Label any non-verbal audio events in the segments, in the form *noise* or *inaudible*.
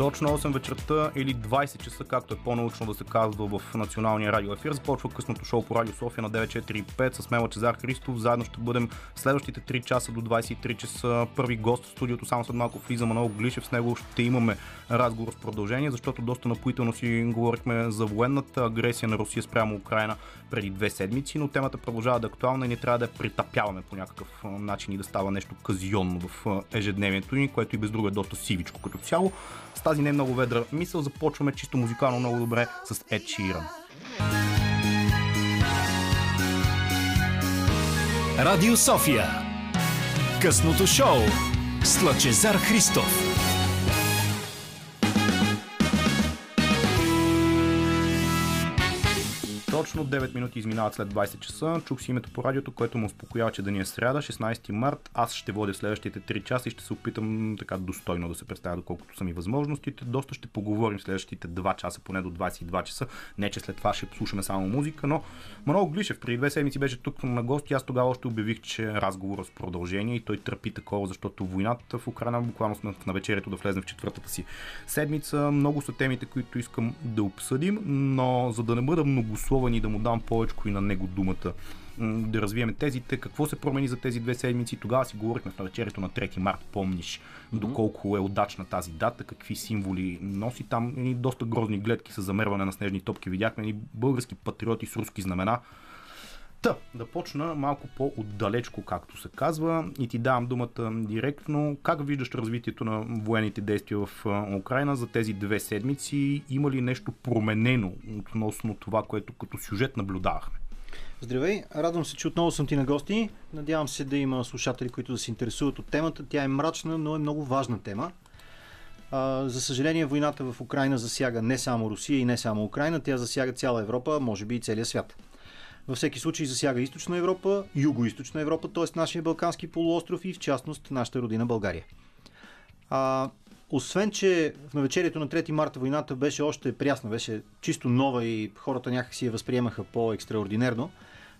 Точно 8 вечерта или 20 часа, както е по-научно да се казва в националния радио ефир. Започва късното шоу по Радио София на 945 с мен Лачезар Христов. Заедно ще бъдем следващите 3 часа до 23 часа. Първи гост в студиото, само след малко влиза Манол Глишев. С него ще имаме разговор с продължение, защото доста напоително си говорихме за военната агресия на Русия спрямо Украина преди две седмици, но темата продължава да е актуална и не трябва да я притапяваме по някакъв начин и да става нещо казионно в ежедневието ни, което и без друго е доста сивичко като цяло. Тази не много ведра. Мисъл започваме чисто музикално много добре с Ед Ширан. Радио София. Късното шоу с Лъчезар Христов Точно 9 минути изминават след 20 часа. Чух си името по радиото, което му успокоява, че да ни е сряда, 16 март. Аз ще водя следващите 3 часа и ще се опитам така достойно да се представя, доколкото са ми възможностите. Доста ще поговорим следващите 2 часа, поне до 22 часа. Не, че след това ще слушаме само музика, но много Глишев преди две седмици беше тук на гости. Аз тогава още обявих, че разговор с продължение и той търпи такова, защото войната в Украина буквално сме на вечерието да влезем в четвъртата си седмица. Много са темите, които искам да обсъдим, но за да не бъда многословен и да му дам повече и на него думата да развием тезите, какво се промени за тези две седмици. Тогава си говорихме в навечерието на 3 март, помниш доколко е удачна тази дата, какви символи носи там. И доста грозни гледки с замерване на снежни топки видяхме и български патриоти с руски знамена. Та, да почна малко по-отдалечко, както се казва, и ти давам думата директно. Как виждаш развитието на военните действия в Украина за тези две седмици? Има ли нещо променено относно това, което като сюжет наблюдавахме? Здравей, радвам се, че отново съм ти на гости. Надявам се да има слушатели, които да се интересуват от темата. Тя е мрачна, но е много важна тема. За съжаление, войната в Украина засяга не само Русия и не само Украина, тя засяга цяла Европа, може би и целия свят. Във всеки случай засяга източна Европа, юго-источна Европа, т.е. нашия Балкански полуостров и в частност нашата родина България. А, освен, че в навечерието на 3 марта войната беше още прясна, беше чисто нова и хората някак си я възприемаха по-екстраординерно,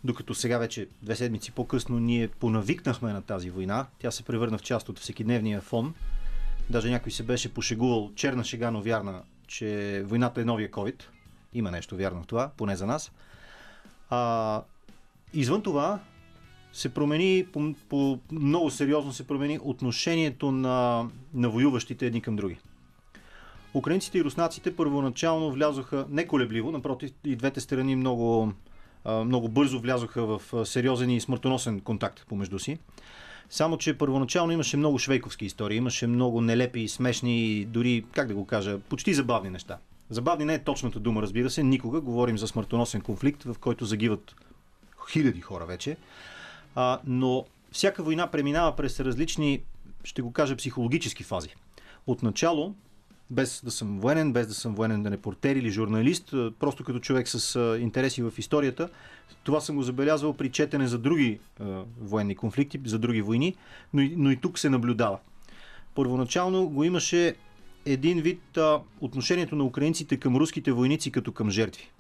докато сега вече две седмици по-късно ние понавикнахме на тази война. Тя се превърна в част от всекидневния фон. Даже някой се беше пошегувал, черна шега, но вярна, че войната е новия COVID. Има нещо вярно в това, поне за нас. А, извън това, се промени, по, по, много сериозно се промени отношението на, на воюващите едни към други. Украинците и руснаците първоначално влязоха неколебливо, напротив и двете страни много, много бързо влязоха в сериозен и смъртоносен контакт помежду си. Само, че първоначално имаше много швейковски истории, имаше много нелепи, смешни, дори, как да го кажа, почти забавни неща. Забавни не е точната дума, разбира се. Никога говорим за смъртоносен конфликт, в който загиват хиляди хора вече. А, но всяка война преминава през различни, ще го кажа, психологически фази. Отначало, без да съм военен, без да съм военен репортер или журналист, просто като човек с интереси в историята, това съм го забелязвал при четене за други е, военни конфликти, за други войни, но и, но и тук се наблюдава. Първоначално го имаше един вид а, отношението на украинците към руските войници като към жертви.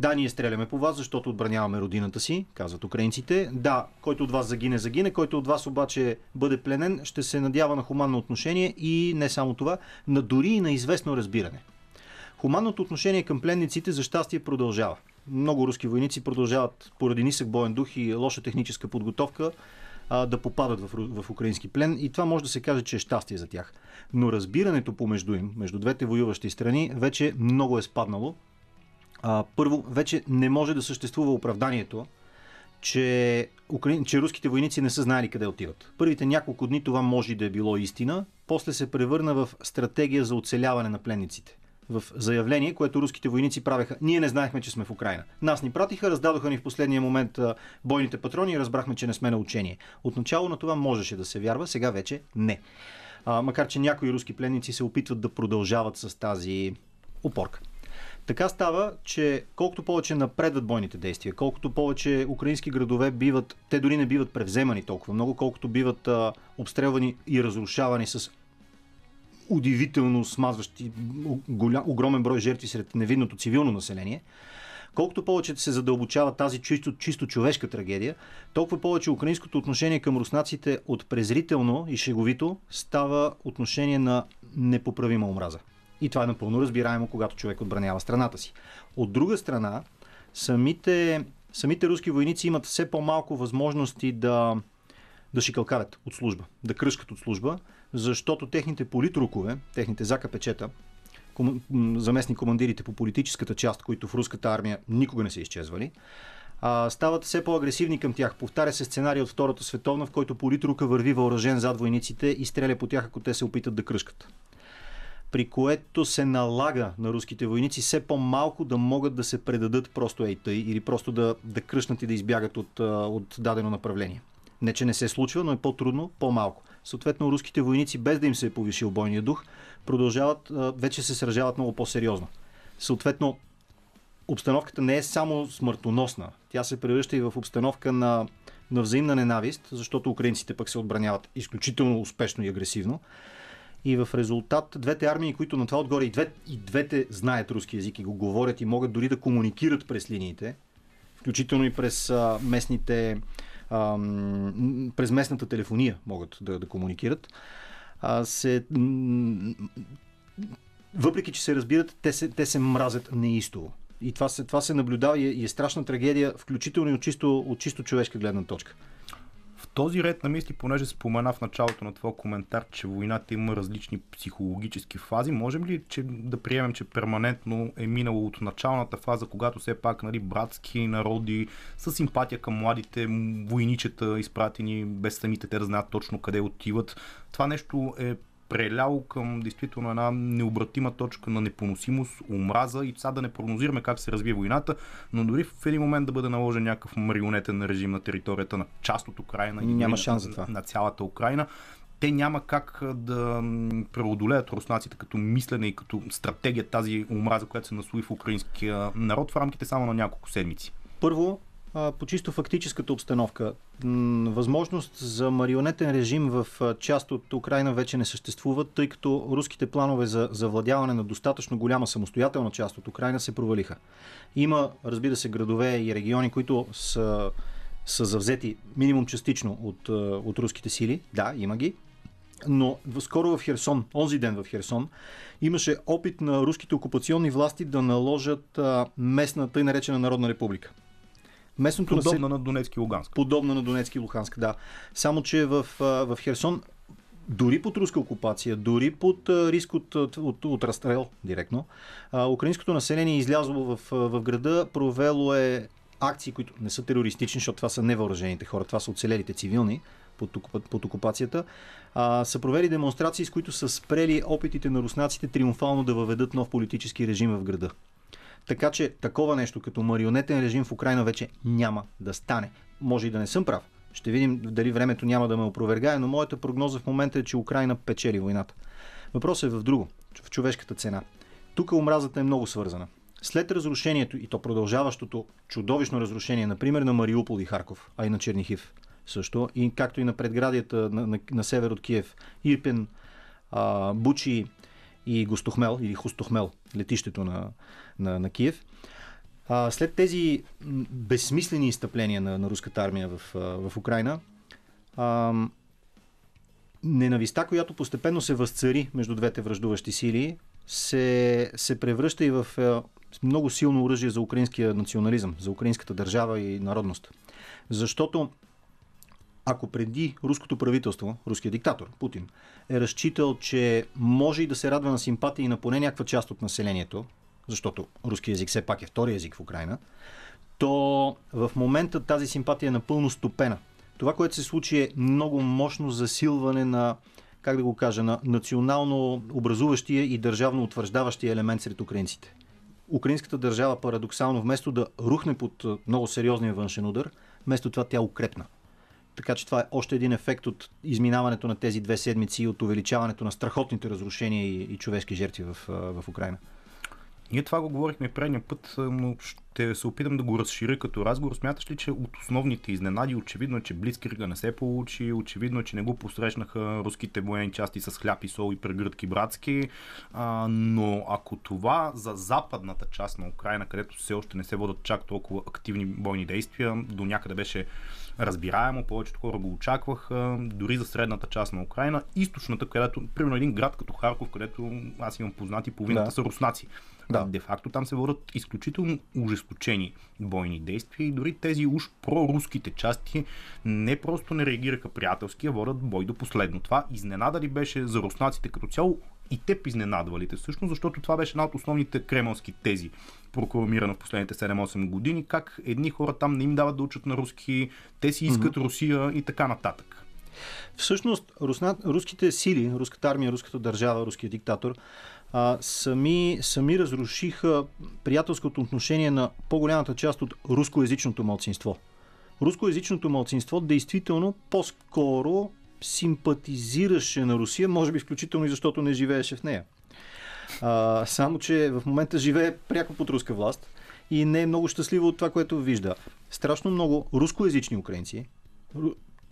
Да, ние стреляме по вас, защото отбраняваме родината си, казват украинците. Да, който от вас загине, загине, който от вас обаче бъде пленен, ще се надява на хуманно отношение и не само това, на дори и на известно разбиране. Хуманното отношение към пленниците за щастие продължава. Много руски войници продължават поради нисък боен дух и лоша техническа подготовка а, да попадат в, в украински плен и това може да се каже, че е щастие за тях. Но разбирането помежду им, между двете воюващи страни, вече много е спаднало. А, първо, вече не може да съществува оправданието, че, украин... че руските войници не са знали къде отиват. Първите няколко дни това може да е било истина, после се превърна в стратегия за оцеляване на пленниците в заявление, което руските войници правеха. Ние не знаехме, че сме в Украина. Нас ни пратиха, раздадоха ни в последния момент бойните патрони и разбрахме, че не сме на учение. Отначало на това можеше да се вярва, сега вече не. А, макар, че някои руски пленници се опитват да продължават с тази опорка. Така става, че колкото повече напредват бойните действия, колкото повече украински градове биват, те дори не биват превземани толкова много, колкото биват а, обстрелвани и разрушавани с удивително смазващи голям, огромен брой жертви сред невинното цивилно население, колкото повече се задълбочава тази чисто, чисто човешка трагедия, толкова повече украинското отношение към руснаците от презрително и шеговито става отношение на непоправима омраза. И това е напълно разбираемо, когато човек отбранява страната си. От друга страна, самите, самите руски войници имат все по-малко възможности да, да шикалкарят от служба, да кръшкат от служба, защото техните политрукове, техните закапечета, заместни командирите по политическата част, които в руската армия никога не са изчезвали, стават все по-агресивни към тях. Повтаря се сценарий от Втората световна, в който политрука върви въоръжен зад войниците и стреля по тях, ако те се опитат да кръшкат. При което се налага на руските войници все по-малко да могат да се предадат просто ей тъй или просто да, да кръшнат и да избягат от, от дадено направление. Не, че не се случва, но е по-трудно, по-малко. Съответно, руските войници, без да им се е повишил бойния дух, продължават, вече се сражават много по-сериозно. Съответно, обстановката не е само смъртоносна. Тя се превръща и в обстановка на, на взаимна ненавист, защото украинците пък се отбраняват изключително успешно и агресивно. И в резултат двете армии, които на това отгоре и, две, и двете знаят руски язик и го говорят и могат дори да комуникират през линиите, включително и през а, местните а, през местната телефония могат да, да комуникират, а, се, въпреки, че се разбират, те се, те се мразят неистово. И това се, това се наблюдава и е, и е страшна трагедия, включително и от чисто, от чисто човешка гледна точка. Този ред на мисли, понеже спомена в началото на твоя коментар, че войната има различни психологически фази, можем ли че, да приемем, че перманентно е минало от началната фаза, когато все пак нали, братски народи с симпатия към младите войничета, изпратени без самите те да знаят точно къде отиват, това нещо е преляло към действително една необратима точка на непоносимост, омраза и сега да не прогнозираме как се развие войната, но дори в един момент да бъде наложен някакъв марионетен режим на територията на част от Украина и Няма шанс за това. На, на цялата Украина, те няма как да преодолеят руснаците като мислене и като стратегия тази омраза, която се наслои в украинския народ в рамките само на няколко седмици. Първо, по чисто фактическата обстановка. Възможност за марионетен режим в част от Украина вече не съществува, тъй като руските планове за завладяване на достатъчно голяма самостоятелна част от Украина се провалиха. Има, разбира се, градове и региони, които са, са завзети минимум частично от, от руските сили. Да, има ги. Но скоро в Херсон, онзи ден в Херсон, имаше опит на руските окупационни власти да наложат местната тъй наречена Народна република. Местното Подобна на Донецки и Луганск. Подобна на Донецки и Луганск, да. Само, че в, в Херсон дори под руска окупация, дори под риск от, от, от разстрел директно, а, украинското население е излязло в, в града, провело е акции, които не са терористични, защото това са невъоръжените хора, това са оцелелите цивилни под, под окупацията, а, са провели демонстрации, с които са спрели опитите на руснаците триумфално да въведат нов политически режим в града. Така че такова нещо като марионетен режим в Украина вече няма да стане. Може и да не съм прав. Ще видим дали времето няма да ме опровергае, но моята прогноза в момента е, че Украина печели войната. Въпросът е в друго, в човешката цена. Тук омразата е много свързана. След разрушението и то продължаващото чудовищно разрушение, например, на Мариупол и Харков, а и на Чернихив също, и както и на предградията на, на, на север от Киев, Ирпен, а, Бучи и Гостохмел или Хустохмел, летището на, на, на Киев. А, след тези безсмислени изтъпления на, на руската армия в, в Украина, а, ненависта, която постепенно се възцари между двете връждуващи сили, се, се превръща и в много силно оръжие за украинския национализъм, за украинската държава и народност. Защото ако преди руското правителство, руският диктатор Путин, е разчитал, че може и да се радва на симпатия и на поне някаква част от населението, защото руски язик все пак е втори език в Украина, то в момента тази симпатия е напълно стопена. Това, което се случи е много мощно засилване на, как да го кажа, на национално образуващия и държавно утвърждаващия елемент сред украинците. Украинската държава парадоксално вместо да рухне под много сериозния външен удар, вместо това тя укрепна. Така че това е още един ефект от изминаването на тези две седмици и от увеличаването на страхотните разрушения и, и човешки жертви в, в Украина. Ние това го говорихме предния път, но ще се опитам да го разширя като разговор. Смяташ ли, че от основните изненади, очевидно е, че Блицкрига не се получи, очевидно е, че не го посрещнаха руските военни части с хляб и сол и прегръдки братски, а, но ако това за западната част на Украина, където все още не се водят чак толкова активни бойни действия, до някъде беше разбираемо, повечето хора го очакваха, дори за средната част на Украина, източната, където, примерно един град като Харков, където аз имам познати, половината да. са руснаци. Да. Де факто там се водят изключително ужесточени бойни действия и дори тези уж проруските части не просто не реагираха приятелски, а водят бой до последно. Това изненада ли беше за руснаците като цяло и теб изненадвалите всъщност, защото това беше една от основните кремълски тези, прокламирана в последните 7-8 години, как едни хора там не им дават да учат на руски, те си искат mm-hmm. Русия и така нататък. Всъщност, русна, руските сили, руската армия, руската държава, руският диктатор, а, сами, сами разрушиха приятелското отношение на по-голямата част от рускоязичното малцинство. Рускоязичното малцинство действително по-скоро симпатизираше на Русия, може би включително и защото не живееше в нея. А, само, че в момента живее пряко под руска власт и не е много щастливо от това, което вижда. Страшно много рускоязични украинци,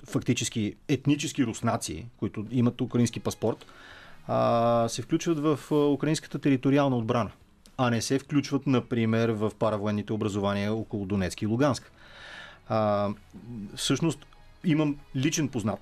фактически етнически руснаци, които имат украински паспорт, а, се включват в украинската териториална отбрана, а не се включват, например, в паравоенните образования около Донецк и Луганск. А, всъщност, имам личен познат.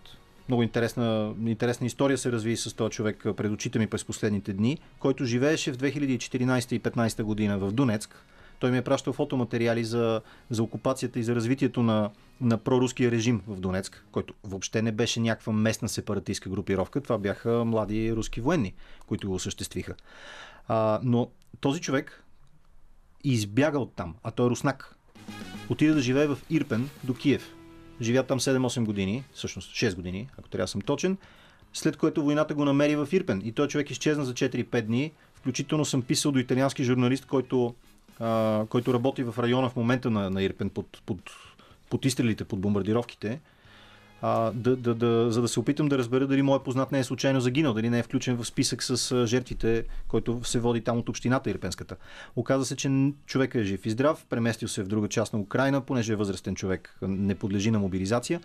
Много интересна, интересна история се разви с този човек пред очите ми през последните дни, който живееше в 2014 и 2015 година в Донецк. Той ми е пращал фотоматериали за, за окупацията и за развитието на, на проруския режим в Донецк, който въобще не беше някаква местна сепаратистска групировка. Това бяха млади руски военни, които го осъществиха. А, но този човек избяга от там, а той е руснак. Отида да живее в Ирпен до Киев. Живя там 7-8 години, всъщност 6 години, ако трябва да съм точен, след което войната го намери в Ирпен. И той човек изчезна за 4-5 дни. Включително съм писал до италиански журналист, който, а, който работи в района в момента на, на Ирпен под, под под изстрелите, под бомбардировките, а, да, да, да, за да се опитам да разбера дали моят познат не е случайно загинал, дали не е включен в списък с жертвите, който се води там от общината Ирпенската. Оказва се, че човекът е жив и здрав, преместил се в друга част на Украина, понеже е възрастен човек, не подлежи на мобилизация.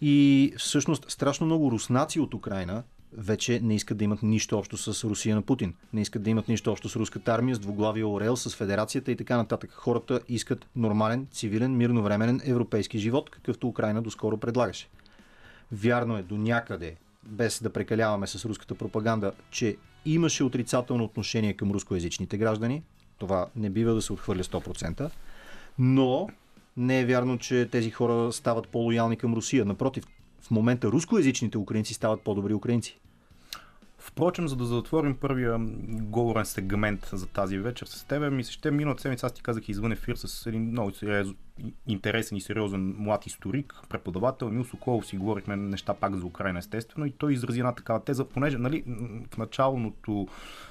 И всъщност страшно много руснаци от Украина вече не искат да имат нищо общо с Русия на Путин. Не искат да имат нищо общо с руската армия, с двуглавия Орел, с федерацията и така нататък. Хората искат нормален, цивилен, мирновременен европейски живот, какъвто Украина доскоро предлагаше. Вярно е до някъде, без да прекаляваме с руската пропаганда, че имаше отрицателно отношение към рускоязичните граждани. Това не бива да се отхвърля 100%. Но не е вярно, че тези хора стават по-лоялни към Русия. Напротив, в момента рускоязичните украинци стават по-добри украинци. Впрочем, за да затворим първия говорен сегмент за тази вечер с теб, ми се ще миналата седмица, аз ти казах извън ефир с един много интересен и сериозен млад историк, преподавател, Мил Соколов си говорихме неща пак за Украина, естествено, и той изрази една такава теза, понеже нали, в началното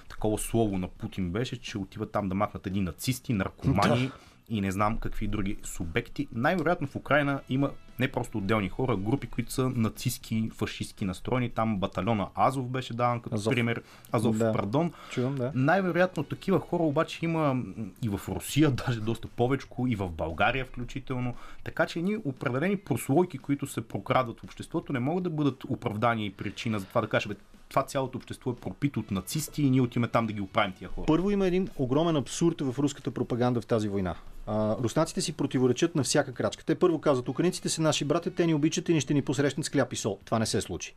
такова слово на Путин беше, че отиват там да махнат едни нацисти, наркомани, и не знам какви други субекти. Най-вероятно в Украина има не просто отделни хора, групи, които са нацистски, фашистски настроени. Там батальона Азов беше даван като Азов. пример. Азов, да. пардон. Чувам, да. Най-вероятно такива хора обаче има и в Русия, *laughs* даже доста повече, и в България включително. Така че ни определени прослойки, които се прокрадват в обществото, не могат да бъдат оправдания и причина за това да кажем, това цялото общество е пропито от нацисти и ние отиваме там да ги оправим тия хора. Първо има един огромен абсурд в руската пропаганда в тази война. А, руснаците си противоречат на всяка крачка. Те първо казват, украинците са наши братя, те ни обичат и ни ще ни посрещнат с кляп и сол. Това не се случи.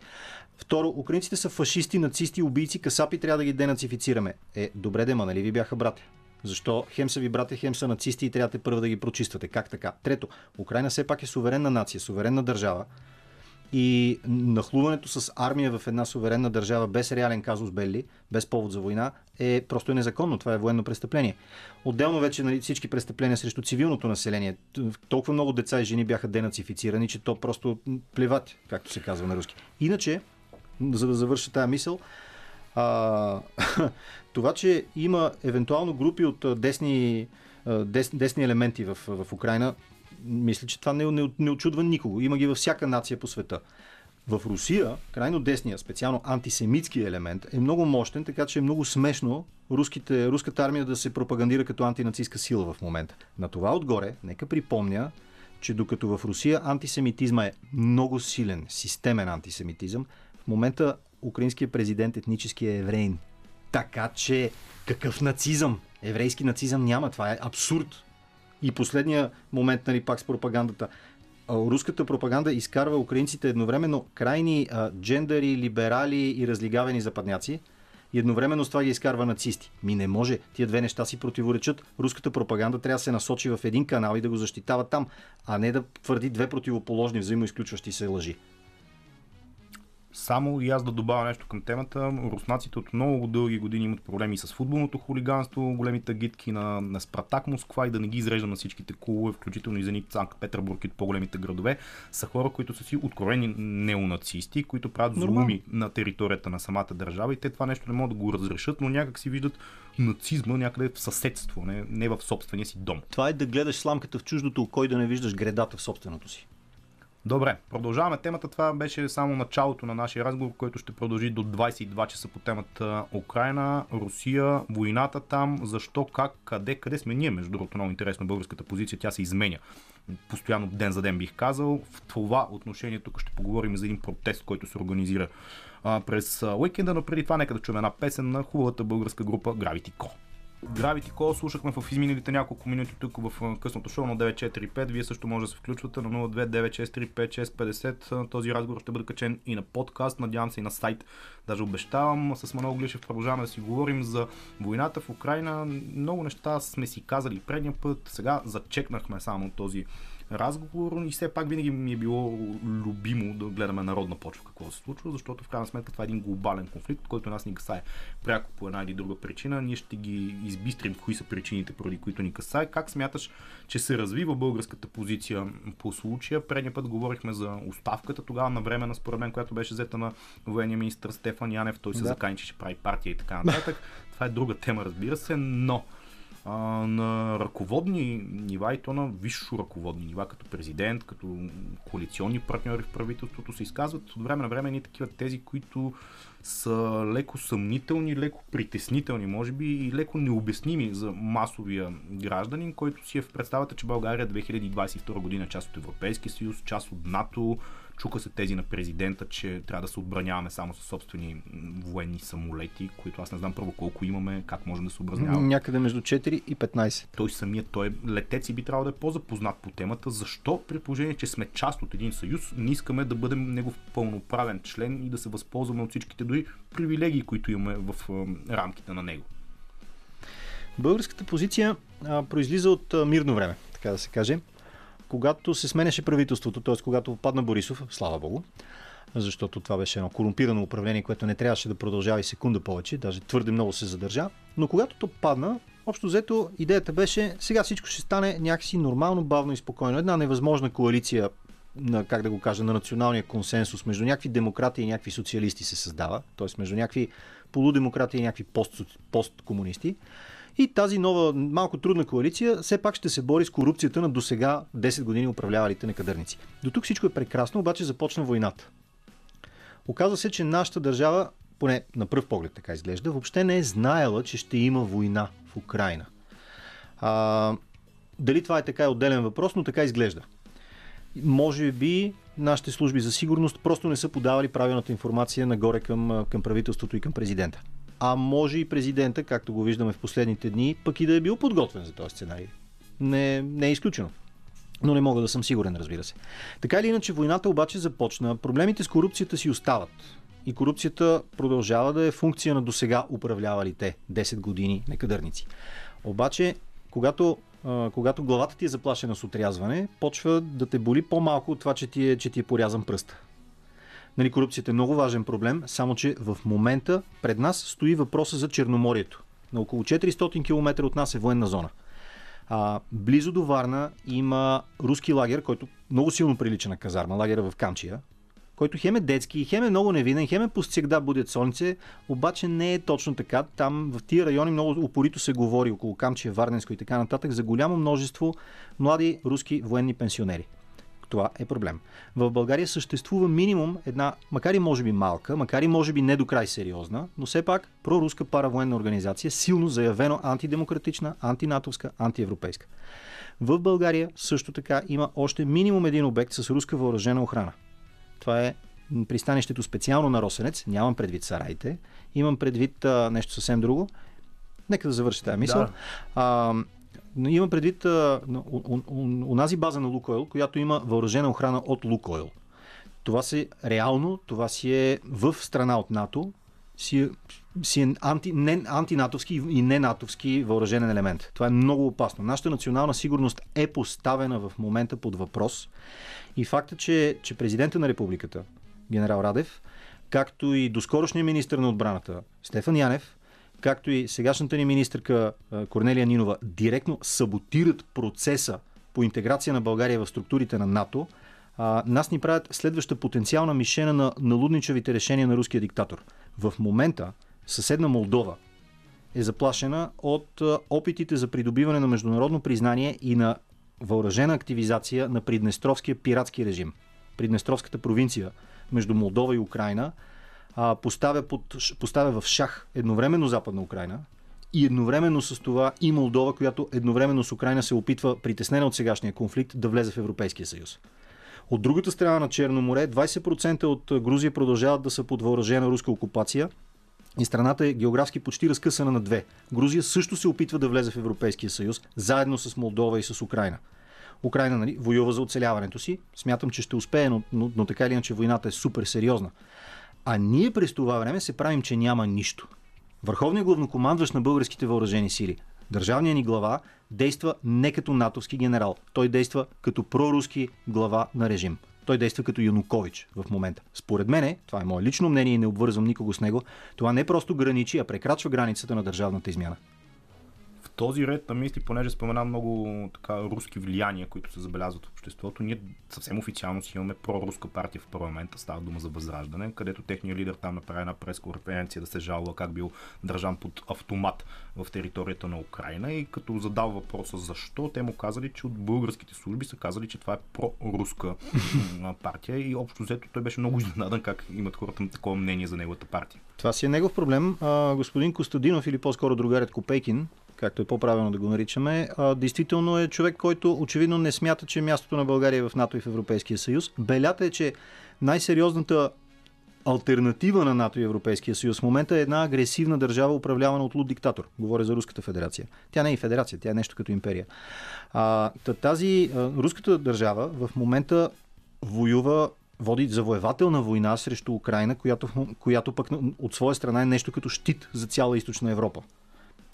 Второ, украинците са фашисти, нацисти, убийци, касапи, трябва да ги денацифицираме. Е, добре дема, нали ви бяха братя? Защо хем са ви братя, хем са нацисти и трябва първо да ги прочиствате? Как така? Трето, Украина все пак е суверенна нация, суверенна държава и нахлуването с армия в една суверенна държава без реален казус Белли, без повод за война, е просто е незаконно. Това е военно престъпление. Отделно вече нали, всички престъпления срещу цивилното население. Толкова много деца и жени бяха денацифицирани, че то просто плеват, както се казва на руски. Иначе, за да завърша тази мисъл, а, *laughs* това, че има евентуално групи от десни, дес, десни елементи в, в Украина, мисля, че това не, не, не очудва никого. Има ги във всяка нация по света. В Русия, крайно десния, специално антисемитски елемент е много мощен, така че е много смешно руските, руската армия да се пропагандира като антинацистска сила в момента. На това отгоре, нека припомня, че докато в Русия антисемитизма е много силен, системен антисемитизъм, в момента украинският президент етнически е еврейн. Така че какъв нацизъм? Еврейски нацизъм няма. Това е абсурд. И последния момент, нали, пак с пропагандата. руската пропаганда изкарва украинците едновременно крайни а, джендари, либерали и разлигавени западняци и едновременно с това ги изкарва нацисти. Ми не може. Тия две неща си противоречат. Руската пропаганда трябва да се насочи в един канал и да го защитава там, а не да твърди две противоположни, взаимоизключващи се лъжи. Само и аз да добавя нещо към темата. Руснаците от много дълги години имат проблеми с футболното хулиганство, големите гитки на, на Спартак Москва и да не ги изреждам на всичките клубове, включително и Зенит Санкт Петербург и по-големите градове, са хора, които са си откровени неонацисти, които правят злоуми на територията на самата държава и те това нещо не могат да го разрешат, но някак си виждат нацизма някъде в съседство, не, не в собствения си дом. Това е да гледаш сламката в чуждото око и да не виждаш гредата в собственото си. Добре, продължаваме темата. Това беше само началото на нашия разговор, който ще продължи до 22 часа по темата Украина, Русия, войната там, защо, как, къде, къде сме ние, между другото, много интересно българската позиция, тя се изменя. Постоянно ден за ден бих казал. В това отношение тук ще поговорим за един протест, който се организира през уикенда, но преди това нека да чуем една песен на хубавата българска група Gravity Co. Gravity Call слушахме в изминалите няколко минути тук в късното шоу на 945. Вие също може да се включвате на 029635650. Този разговор ще бъде качен и на подкаст, надявам се и на сайт. Даже обещавам с Манол Глишев продължаваме да си говорим за войната в Украина. Много неща сме си казали предния път. Сега зачекнахме само този разговор и все пак винаги ми е било любимо да гледаме народна почва какво се случва, защото в крайна сметка това е един глобален конфликт, който нас ни касае пряко по една или друга причина. Ние ще ги избистрим кои са причините, поради които ни касае. Как смяташ, че се развива българската позиция по случая? Предния път говорихме за оставката тогава на време на според мен, която беше взета на военния министр Стефан Янев. Той се да. закани, че ще прави партия и така нататък. *laughs* Това е друга тема, разбира се, но а, на ръководни нива и то на висшо ръководни нива, като президент, като коалиционни партньори в правителството се изказват. От време на време ни такива тези, които са леко съмнителни, леко притеснителни, може би и леко необясними за масовия гражданин, който си е в представата, че България 2022 година е част от Европейския съюз, част от НАТО, Чука се тези на президента, че трябва да се отбраняваме само с собствени военни самолети, които аз не знам първо колко имаме, как можем да се отбраняваме. Някъде между 4 и 15. Той самият, той е летец и би трябвало да е по-запознат по темата. Защо при положение, че сме част от един съюз, не искаме да бъдем негов пълноправен член и да се възползваме от всичките дори привилегии, които имаме в рамките на него? Българската позиция а, произлиза от а, мирно време, така да се каже когато се сменяше правителството, т.е. когато падна Борисов, слава Богу, защото това беше едно корумпирано управление, което не трябваше да продължава и секунда повече, даже твърде много се задържа. Но когато то падна, общо взето идеята беше сега всичко ще стане някакси нормално, бавно и спокойно. Една невъзможна коалиция на, как да го кажа, на националния консенсус между някакви демократи и някакви социалисти се създава, т.е. между някакви полудемократи и някакви пост, посткомунисти. И тази нова, малко трудна коалиция все пак ще се бори с корупцията на досега 10 години управлявалите некадърници. До тук всичко е прекрасно, обаче започна войната. Оказва се, че нашата държава, поне на пръв поглед така изглежда, въобще не е знаела, че ще има война в Украина. А, дали това е така е отделен въпрос, но така изглежда. Може би нашите служби за сигурност просто не са подавали правилната информация нагоре към, към правителството и към президента а може и президента, както го виждаме в последните дни, пък и да е бил подготвен за този сценарий. Не, не е изключено. Но не мога да съм сигурен, разбира се. Така или иначе, войната обаче започна. Проблемите с корупцията си остават. И корупцията продължава да е функция на досега управлявалите 10 години некадърници. Обаче, когато, когато главата ти е заплашена с отрязване, почва да те боли по-малко от това, че ти е, че ти е порязан пръст. Нали, корупцията е много важен проблем, само че в момента пред нас стои въпроса за Черноморието. На около 400 км от нас е военна зона. А, близо до Варна има руски лагер, който много силно прилича на казарма, лагера в Камчия, който хем е детски, хем е много невинен, хем е постигда будят солнце, обаче не е точно така. Там в тия райони много упорито се говори около Камчия, Варненско и така нататък за голямо множество млади руски военни пенсионери това е проблем. В България съществува минимум една, макар и може би малка, макар и може би не до край сериозна, но все пак проруска паравоенна организация, силно заявено антидемократична, антинатовска, антиевропейска. В България също така има още минимум един обект с руска въоръжена охрана. Това е пристанището специално на Росенец, нямам предвид сараите, имам предвид а, нещо съвсем друго. Нека да завърши тази мисъл. Да. А, Има предвид онази база на Лукойл, която има въоръжена охрана от Лукойл. Това си реално, това си е в страна от НАТО, си, е, си е анти, не, антинатовски и ненатовски въоръжен елемент. Това е много опасно. Нашата национална сигурност е поставена в момента под въпрос и факта, че, че президента на републиката, генерал Радев, както и доскорошния министр на отбраната Стефан Янев, както и сегашната ни министърка Корнелия Нинова, директно саботират процеса по интеграция на България в структурите на НАТО, а, нас ни правят следваща потенциална мишена на налудничавите решения на руския диктатор. В момента съседна Молдова е заплашена от опитите за придобиване на международно признание и на въоръжена активизация на Приднестровския пиратски режим. Приднестровската провинция между Молдова и Украина а, поставя, под, поставя в шах едновременно Западна Украина и едновременно с това и Молдова, която едновременно с Украина се опитва, притеснена от сегашния конфликт, да влезе в Европейския съюз. От другата страна на Черно море, 20% от Грузия продължават да са под въоръжена руска окупация и страната е географски почти разкъсана на две. Грузия също се опитва да влезе в Европейския съюз, заедно с Молдова и с Украина. Украина нали, воюва за оцеляването си. Смятам, че ще успее, но, но, но така или иначе войната е супер сериозна. А ние през това време се правим, че няма нищо. Върховният главнокомандващ на българските въоръжени сили, държавният ни глава, действа не като натовски генерал. Той действа като проруски глава на режим. Той действа като Янукович в момента. Според мен, това е мое лично мнение и не обвързвам никого с него, това не просто граничи, а прекрачва границата на държавната измяна този ред на мисли, понеже спомена много така руски влияния, които се забелязват в обществото, ние съвсем официално си имаме проруска партия в парламента, става дума за възраждане, където техният лидер там направи една пресконференция да се жалва как бил държан под автомат в територията на Украина и като задал въпроса защо, те му казали, че от българските служби са казали, че това е проруска партия и общо взето той беше много изненадан как имат хората такова мнение за неговата партия. Това си е негов проблем. А, господин Костадинов или по-скоро другарят Копейкин както е по-правилно да го наричаме, а, действително е човек, който очевидно не смята, че мястото на България е в НАТО и в Европейския съюз. Белята е, че най-сериозната альтернатива на НАТО и Европейския съюз в момента е една агресивна държава, управлявана от луд диктатор. Говоря за Руската федерация. Тя не е и федерация, тя е нещо като империя. А, тази а, руската държава в момента воюва води завоевателна война срещу Украина, която, която пък от своя страна е нещо като щит за цяла източна Европа.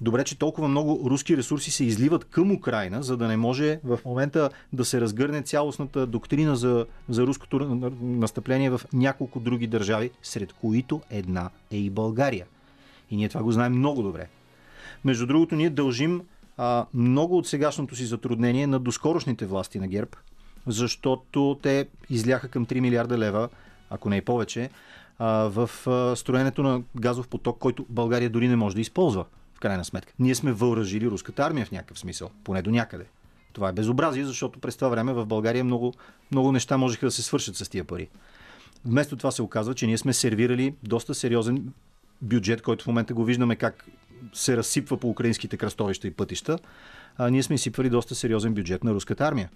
Добре, че толкова много руски ресурси се изливат към Украина, за да не може в момента да се разгърне цялостната доктрина за, за руското настъпление в няколко други държави, сред които една е и България. И ние това го знаем много добре. Между другото, ние дължим а, много от сегашното си затруднение на доскорошните власти на ГЕРБ, защото те изляха към 3 милиарда лева, ако не и повече, а, в а, строенето на газов поток, който България дори не може да използва в крайна сметка. Ние сме въоръжили руската армия в някакъв смисъл, поне до някъде. Това е безобразие, защото през това време в България много, много неща можеха да се свършат с тия пари. Вместо това се оказва, че ние сме сервирали доста сериозен бюджет, който в момента го виждаме как се разсипва по украинските кръстовища и пътища. А ние сме изсипвали доста сериозен бюджет на руската армия.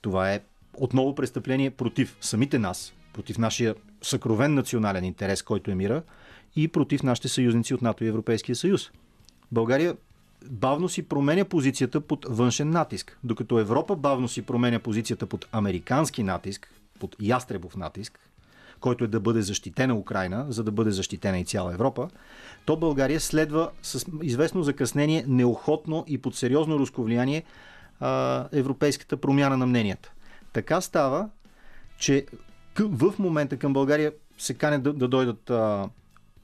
Това е отново престъпление против самите нас, против нашия съкровен национален интерес, който е мира, и против нашите съюзници от НАТО и Европейския съюз. България бавно си променя позицията под външен натиск, докато Европа бавно си променя позицията под американски натиск, под ястребов натиск, който е да бъде защитена Украина, за да бъде защитена и цяла Европа, то България следва с известно закъснение, неохотно и под сериозно руско влияние европейската промяна на мненията. Така става, че в момента към България се канят да, да дойдат а,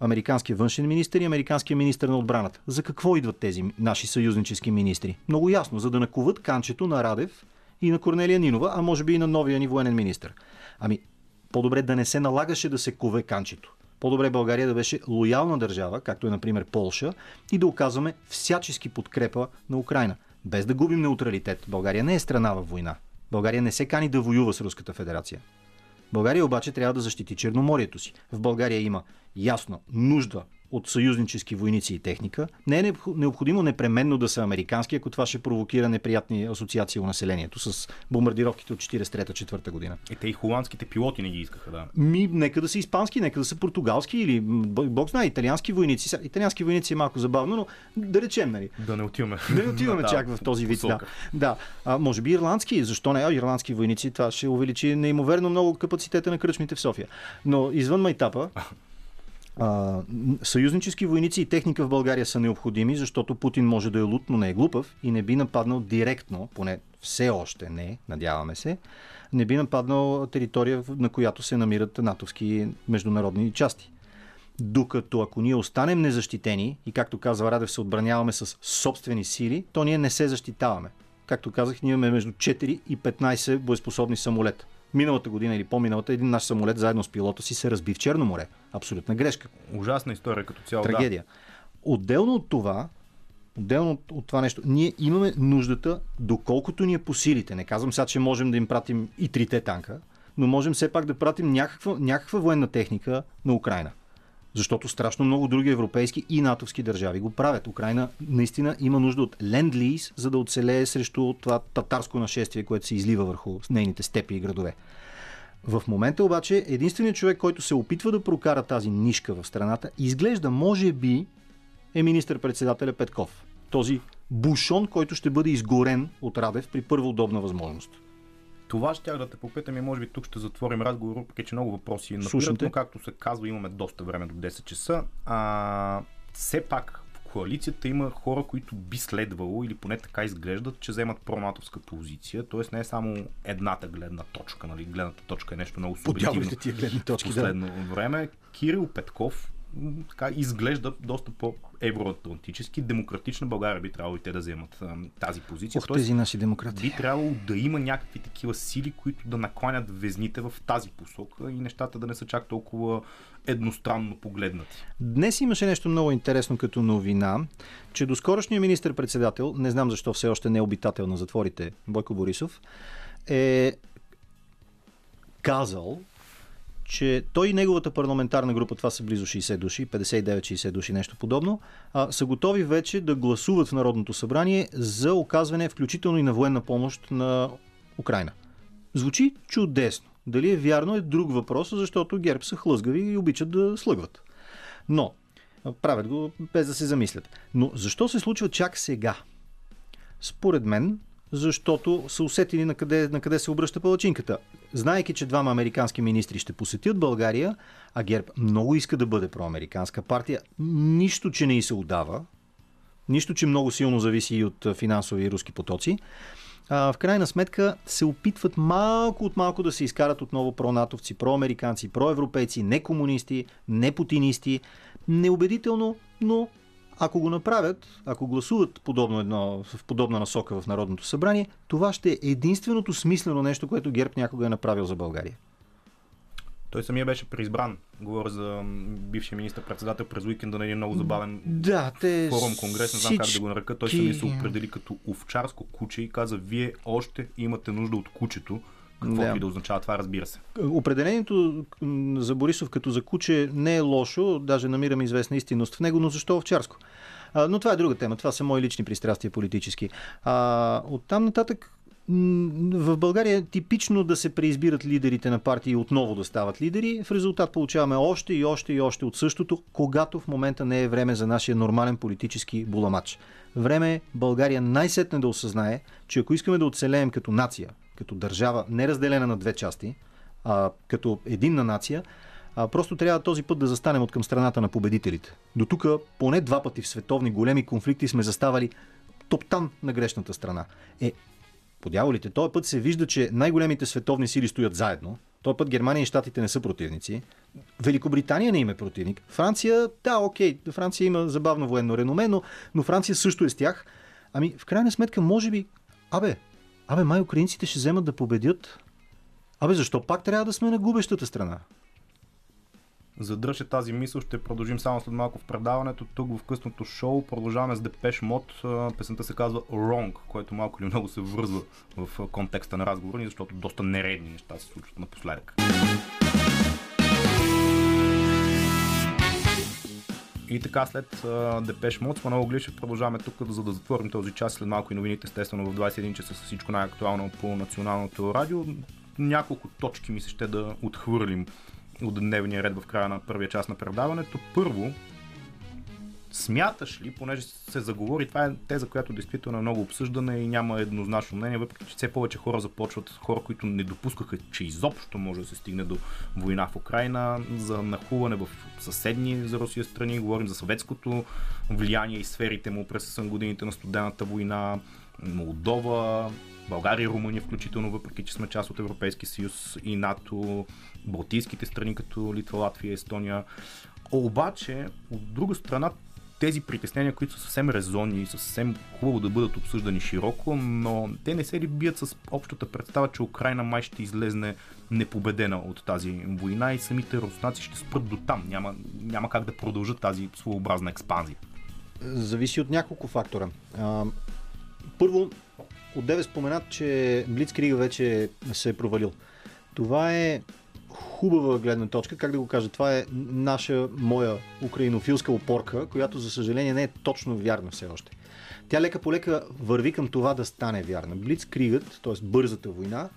американския външен министр и американския министр на отбраната. За какво идват тези наши съюзнически министри? Много ясно, за да наковат канчето на Радев и на Корнелия Нинова, а може би и на новия ни военен министр. Ами, по-добре да не се налагаше да се кове канчето. По-добре България да беше лоялна държава, както е, например, Полша, и да оказваме всячески подкрепа на Украина. Без да губим неутралитет. България не е страна във война. България не се кани да воюва с Руската федерация. България обаче трябва да защити Черноморието си. В България има ясна нужда от съюзнически войници и техника. Не е необходимо непременно да са американски, ако това ще провокира неприятни асоциации у населението с бомбардировките от 43-4 година. И те и холандските пилоти не ги искаха, да. Ми, нека да са испански, нека да са португалски или, бог знае, италиански войници. Италиански войници е малко забавно, но да речем, нали? Да не отиваме. Да не отиваме *laughs* чак в този вид. Да. да. А, може би ирландски, защо не? А, ирландски войници, това ще увеличи неимоверно много капацитета на кръчмите в София. Но извън майтапа, *laughs* а, съюзнически войници и техника в България са необходими, защото Путин може да е лут, но не е глупав и не би нападнал директно, поне все още не, надяваме се, не би нападнал територия, на която се намират натовски международни части. Докато ако ние останем незащитени и както казва Радев се отбраняваме с собствени сили, то ние не се защитаваме. Както казах, ние имаме между 4 и 15 боеспособни самолета. Миналата година или по-миналата един наш самолет заедно с пилота си се разби в Черно море. Абсолютна грешка. Ужасна история като цяло. Трагедия. Да. Отделно от това, отделно от, това нещо, ние имаме нуждата, доколкото ни е по силите. Не казвам сега, че можем да им пратим и трите танка, но можем все пак да пратим някаква, някаква военна техника на Украина. Защото страшно много други европейски и натовски държави го правят. Украина наистина има нужда от ленд-лиз, за да оцелее срещу това татарско нашествие, което се излива върху нейните степи и градове. В момента обаче единственият човек, който се опитва да прокара тази нишка в страната, изглежда, може би, е министър-председателя Петков. Този бушон, който ще бъде изгорен от Радев при първа удобна възможност. Това ще да те попитам и може би тук ще затворим разговор, въпреки че много въпроси напират, но както се казва, имаме доста време до 10 часа. А, все пак коалицията има хора, които би следвало, или поне така изглеждат, че вземат пронатовска позиция. Тоест не е само едната гледна точка, нали? Гледната точка е нещо много субективно. тия гледни точки, в последно да. време. Кирил Петков така изглежда доста по-евроатлантически. Демократична България би трябвало и те да вземат а, тази позиция. Ох, тези наши демократи. Би трябвало да има някакви такива сили, които да накланят везните в тази посока и нещата да не са чак толкова едностранно погледнати. Днес имаше нещо много интересно като новина, че доскорошният министр-председател, не знам защо все още не е обитател на затворите, Бойко Борисов, е казал, че той и неговата парламентарна група, това са близо 60 души, 59-60 души, нещо подобно, а, са готови вече да гласуват в Народното събрание за оказване, включително и на военна помощ на Украина. Звучи чудесно. Дали е вярно е друг въпрос, защото ГЕРБ са хлъзгави и обичат да слъгват. Но, правят го без да се замислят. Но защо се случва чак сега? Според мен, защото са усетили на къде, на къде се обръща палачинката. Знайки, че двама американски министри ще посетят България, а ГЕРБ много иска да бъде проамериканска партия, нищо, че не й се отдава, нищо, че много силно зависи и от финансови и руски потоци, в крайна сметка се опитват малко от малко да се изкарат отново про-натовци, про-американци, про-европейци, не путинисти. Неубедително, но ако го направят, ако гласуват подобно едно, в подобна насока в Народното събрание, това ще е единственото смислено нещо, което ГЕРБ някога е направил за България. Той самия беше преизбран. Говоря за бившия министр-председател през уикенда на един много забавен да, те форум, конгрес, не знам как да го нарека. Той самия се определи като овчарско куче и каза, вие още имате нужда от кучето, какво да. и да означава това, разбира се. Определението за Борисов като за куче не е лошо, даже намираме известна истинност в него, но защо овчарско? А, но това е друга тема, това са мои лични пристрастия политически. А, оттам нататък в България е типично да се преизбират лидерите на партии и отново да стават лидери. В резултат получаваме още и още и още от същото, когато в момента не е време за нашия нормален политически буламач. Време е България най-сетне да осъзнае, че ако искаме да оцелеем като нация, като държава, не разделена на две части, а като единна нация, а, просто трябва този път да застанем от към страната на победителите. До тук поне два пъти в световни големи конфликти сме заставали топтан на грешната страна. Е, по дяволите, този път се вижда, че най-големите световни сили стоят заедно. Този път Германия и Штатите не са противници. Великобритания не има е противник. Франция, да, окей, Франция има забавно военно реноме, но, но Франция също е с тях. Ами, в крайна сметка, може би, абе, Абе, май украинците ще вземат да победят. Абе, защо пак трябва да сме на губещата страна? Задръжте тази мисъл, ще продължим само след малко в предаването. Тук в късното шоу продължаваме с Депеш Мод. Песента се казва Wrong, което малко или много се връзва в контекста на разговора ни, защото доста нередни неща се случват напоследък. И така след Депеш Мод с Манол Глишев продължаваме тук, за да затворим този час след малко и новините, естествено в 21 часа с всичко най-актуално по националното радио. Няколко точки ми се ще да отхвърлим от дневния ред в края на първия час на предаването. Първо, Смяташ ли, понеже се заговори, това е теза, която действително е много обсъждана и няма еднозначно мнение, въпреки че все повече хора започват, хора, които не допускаха, че изобщо може да се стигне до война в Украина, за нахуване в съседни за Русия страни, говорим за съветското влияние и сферите му през годините на студената война, Молдова, България и Румъния включително, въпреки че сме част от Европейския съюз и НАТО, Балтийските страни като Литва, Латвия, Естония. Обаче, от друга страна, тези притеснения, които са съвсем резонни и съвсем хубаво да бъдат обсъждани широко, но те не се ли бият с общата представа, че Украина май ще излезне непобедена от тази война и самите руснаци ще спрат до там. Няма, няма как да продължат тази своеобразна експанзия. Зависи от няколко фактора. А, първо, от Деве споменат, че Блицкрига вече се е провалил. Това е хубава гледна точка, как да го кажа, това е наша, моя украинофилска опорка, която за съжаление не е точно вярна все още. Тя лека по лека върви към това да стане вярна. Блицкригът, т.е. бързата война,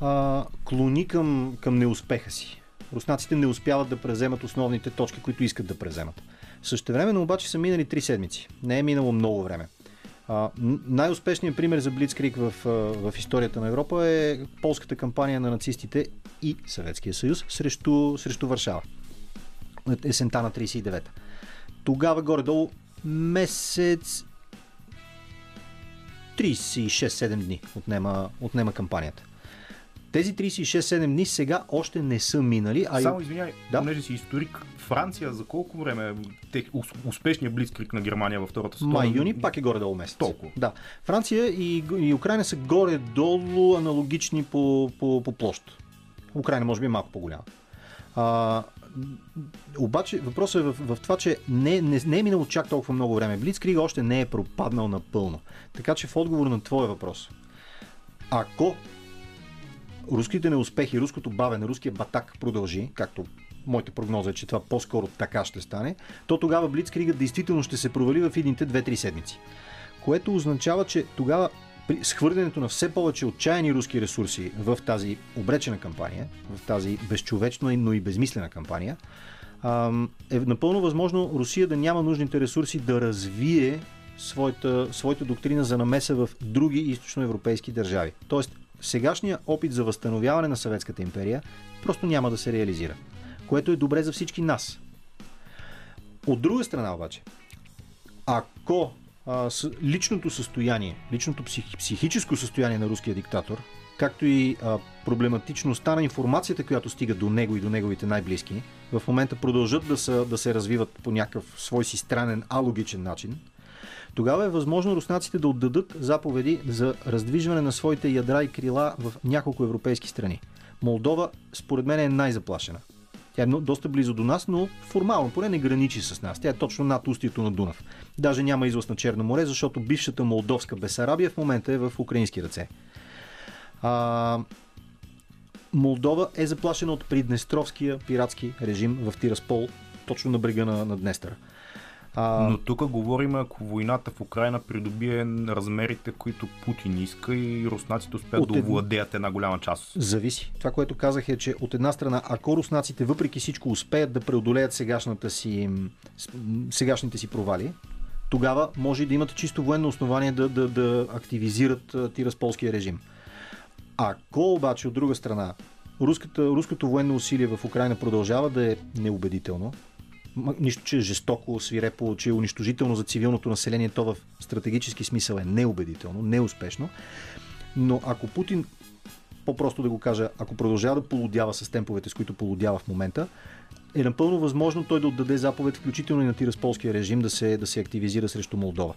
а, клони към, към неуспеха си. Руснаците не успяват да преземат основните точки, които искат да преземат. Същевременно обаче са минали три седмици. Не е минало много време. Най-успешният пример за Блицкрик в, в историята на Европа е полската кампания на нацистите и Съветския съюз срещу, срещу Варшава. Есента на 39-та. Тогава горе-долу месец 36-7 дни отнема, отнема кампанията. Тези 36-7 дни сега още не са минали. А Само извиняй, да? понеже си историк, Франция за колко време те, успешният близкрик на Германия във Втората световна? Май-юни пак е горе-долу месец. Толкова. Да. Франция и, и Украина са горе-долу аналогични по, по, по площ. Украина може би е малко по-голяма. А, обаче въпросът е в, в това, че не, не, не е минало чак толкова много време. Блицкриг още не е пропаднал напълно. Така че в отговор на твоя въпрос, ако руските неуспехи, руското бавене, руския батак продължи, както моята прогноза е, че това по-скоро така ще стане, то тогава Блицкригът действително ще се провали в идните 2-3 седмици. Което означава, че тогава при схвърлянето на все повече отчаяни руски ресурси в тази обречена кампания, в тази безчовечна, но и безмислена кампания, е напълно възможно Русия да няма нужните ресурси да развие своята, своята доктрина за намеса в други източноевропейски държави. Тоест, сегашният опит за възстановяване на Съветската империя просто няма да се реализира. Което е добре за всички нас. От друга страна обаче, ако а, с, личното състояние, личното псих, психическо състояние на руския диктатор, както и а, проблематичността на информацията, която стига до него и до неговите най-близки, в момента продължат да, са, да се развиват по някакъв свой си странен, алогичен начин, тогава е възможно руснаците да отдадат заповеди за раздвижване на своите ядра и крила в няколко европейски страни. Молдова, според мен, е най-заплашена. Тя е доста близо до нас, но формално поне не граничи с нас. Тя е точно над устието на Дунав. Даже няма излъз на Черно море, защото бившата молдовска Бесарабия в момента е в украински ръце. А, Молдова е заплашена от Приднестровския пиратски режим в Тираспол, точно на брега на, на Днестъра. А... Но тук говорим, ако войната в Украина придобие размерите, които Путин иска и руснаците успеят да овладеят една голяма част. Зависи. Това, което казах е, че от една страна, ако руснаците въпреки всичко успеят да преодолеят сегашната си, сегашните си провали, тогава може да имат чисто военно основание да, да, да активизират тирасполския режим. Ако обаче от друга страна руската, руското военно усилие в Украина продължава да е неубедително, нищо, че е жестоко, свирепо, че е унищожително за цивилното население, то в стратегически смисъл е неубедително, неуспешно. Но ако Путин, по-просто да го кажа, ако продължава да полудява с темповете, с които полудява в момента, е напълно възможно той да отдаде заповед, включително и на тирасполския режим, да се, да се активизира срещу Молдова.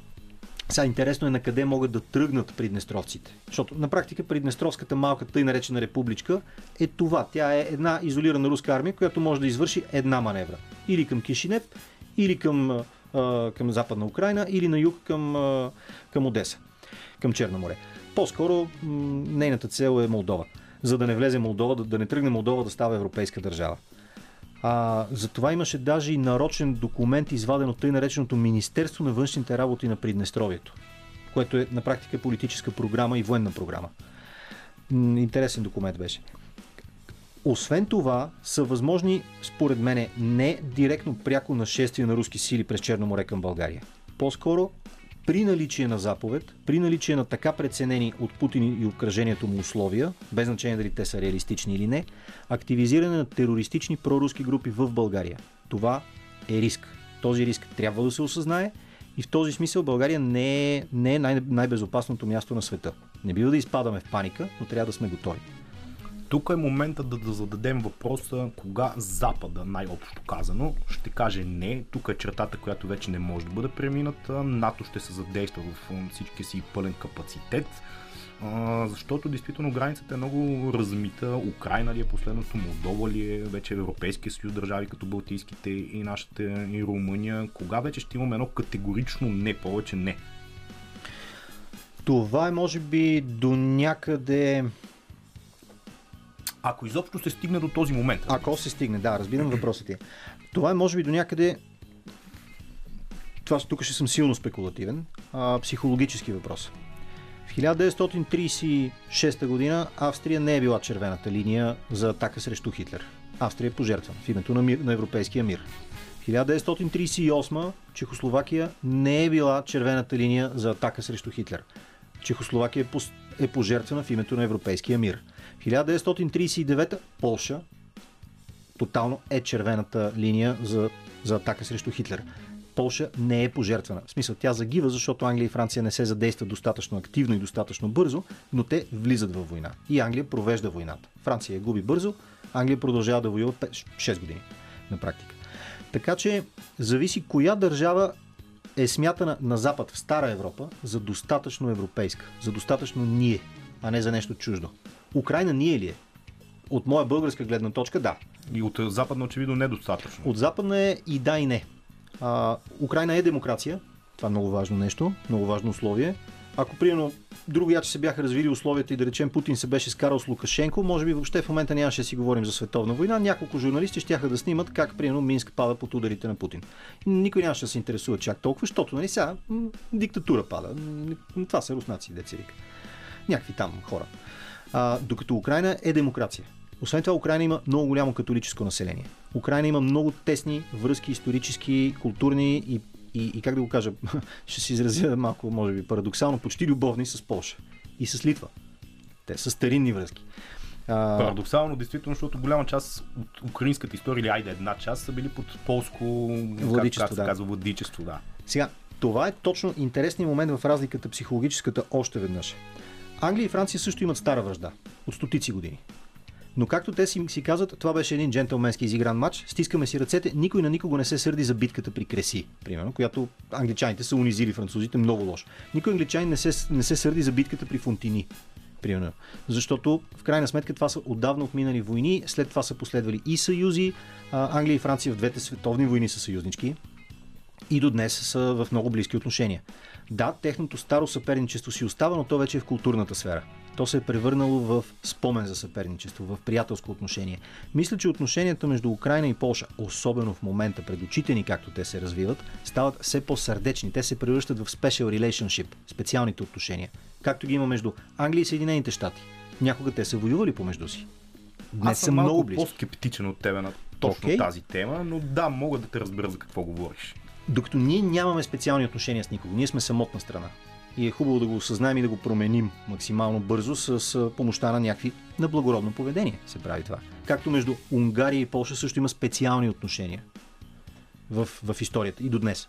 Сега интересно е на къде могат да тръгнат приднестровците. Защото на практика Приднестровската малка тъй наречена републичка е това. Тя е една изолирана руска армия, която може да извърши една маневра. Или към Кишинев, или към, към Западна Украина, или на юг към, към Одеса, към Черно море. По-скоро нейната цел е Молдова. За да не влезе Молдова, да не тръгне Молдова да става европейска държава. А, за това имаше даже и нарочен документ, изваден от тъй нареченото Министерство на външните работи на Приднестровието, което е на практика политическа програма и военна програма. Интересен документ беше. Освен това, са възможни, според мене, не директно пряко нашествие на руски сили през Черно море към България. По-скоро при наличие на заповед, при наличие на така преценени от Путин и обкръжението му условия, без значение дали те са реалистични или не, активизиране на терористични проруски групи в България. Това е риск. Този риск трябва да се осъзнае и в този смисъл България не е, не е най- най-безопасното място на света. Не бива да изпадаме в паника, но трябва да сме готови. Тук е момента да, да зададем въпроса кога Запада, най-общо казано, ще каже не. Тук е чертата, която вече не може да бъде премината. НАТО ще се задейства в всички си пълен капацитет. А, защото действително границата е много размита. Украина ли е последното, Молдова ли е, вече Европейския съюз, държави като Балтийските и нашата и Румъния. Кога вече ще имаме едно категорично не, повече не? Това е може би до някъде ако изобщо се стигне до този момент. Ако се стигне, да, разбирам въпросът ти. Това е може би до някъде това тук ще съм силно спекулативен, а, психологически въпрос. В 1936 година Австрия не е била червената линия за атака срещу Хитлер. Австрия е пожертвана в името на, мир, на европейския мир. В 1938 Чехословакия не е била червената линия за атака срещу Хитлер. Чехословакия е, е пожертвана в името на европейския мир. 1939 Полша тотално е червената линия за, за атака срещу Хитлер. Полша не е пожертвана. В смисъл, тя загива, защото Англия и Франция не се задействат достатъчно активно и достатъчно бързо, но те влизат във война. И Англия провежда войната. Франция я губи бързо, Англия продължава да воюва 6 години на практика. Така че зависи коя държава е смятана на Запад в Стара Европа за достатъчно европейска, за достатъчно ние, а не за нещо чуждо. Украина ние ли е? От моя българска гледна точка, да. И от западна очевидно недостатъчно. От западна е и да и не. А, Украина е демокрация. Това е много важно нещо, много важно условие. Ако примерно че се бяха развили условията и да речем Путин се беше скарал с Лукашенко, може би въобще в момента нямаше да си говорим за световна война. Няколко журналисти ще да снимат как примерно Минск пада под ударите на Путин. Никой нямаше да се интересува чак толкова, защото нали сега диктатура пада. Това са руснаци, деца вика. Някакви там хора. А, докато Украина е демокрация. Освен това, Украина има много голямо католическо население. Украина има много тесни връзки, исторически, културни и, и, и как да го кажа, *laughs* ще се изразя малко, може би, парадоксално, почти любовни с Польша и с Литва. Те са старинни връзки. А... Парадоксално, действително, защото голяма част от украинската история, или айде една част, са били под полско владичество, как, как да. казва, владичество. Да. Сега, това е точно интересният момент в разликата психологическата още веднъж. Англия и Франция също имат стара връжда. От стотици години. Но както те си, си казват, това беше един джентълменски изигран матч, стискаме си ръцете, никой на никого не се сърди за битката при Креси, примерно, която англичаните са унизили французите много лошо. Никой англичанин не се, не се сърди за битката при Фонтини, примерно. Защото в крайна сметка това са отдавна отминали войни, след това са последвали и съюзи. Англия и Франция в двете световни войни са съюзнички и до днес са в много близки отношения. Да, техното старо съперничество си остава, но то вече е в културната сфера. То се е превърнало в спомен за съперничество, в приятелско отношение. Мисля, че отношенията между Украина и Полша, особено в момента пред очите ни, както те се развиват, стават все по-сърдечни. Те се превръщат в special relationship, специалните отношения, както ги има между Англия и Съединените щати. Някога те са воювали помежду си. Днес Аз съм много близко. по-скептичен от тебе на точно okay. тази тема, но да, мога да те разбера за какво говориш. Докато ние нямаме специални отношения с никого, ние сме самотна страна. И е хубаво да го осъзнаем и да го променим максимално бързо с помощта на някакви на благородно поведение се прави това. Както между Унгария и Польша също има специални отношения в, в историята и до днес.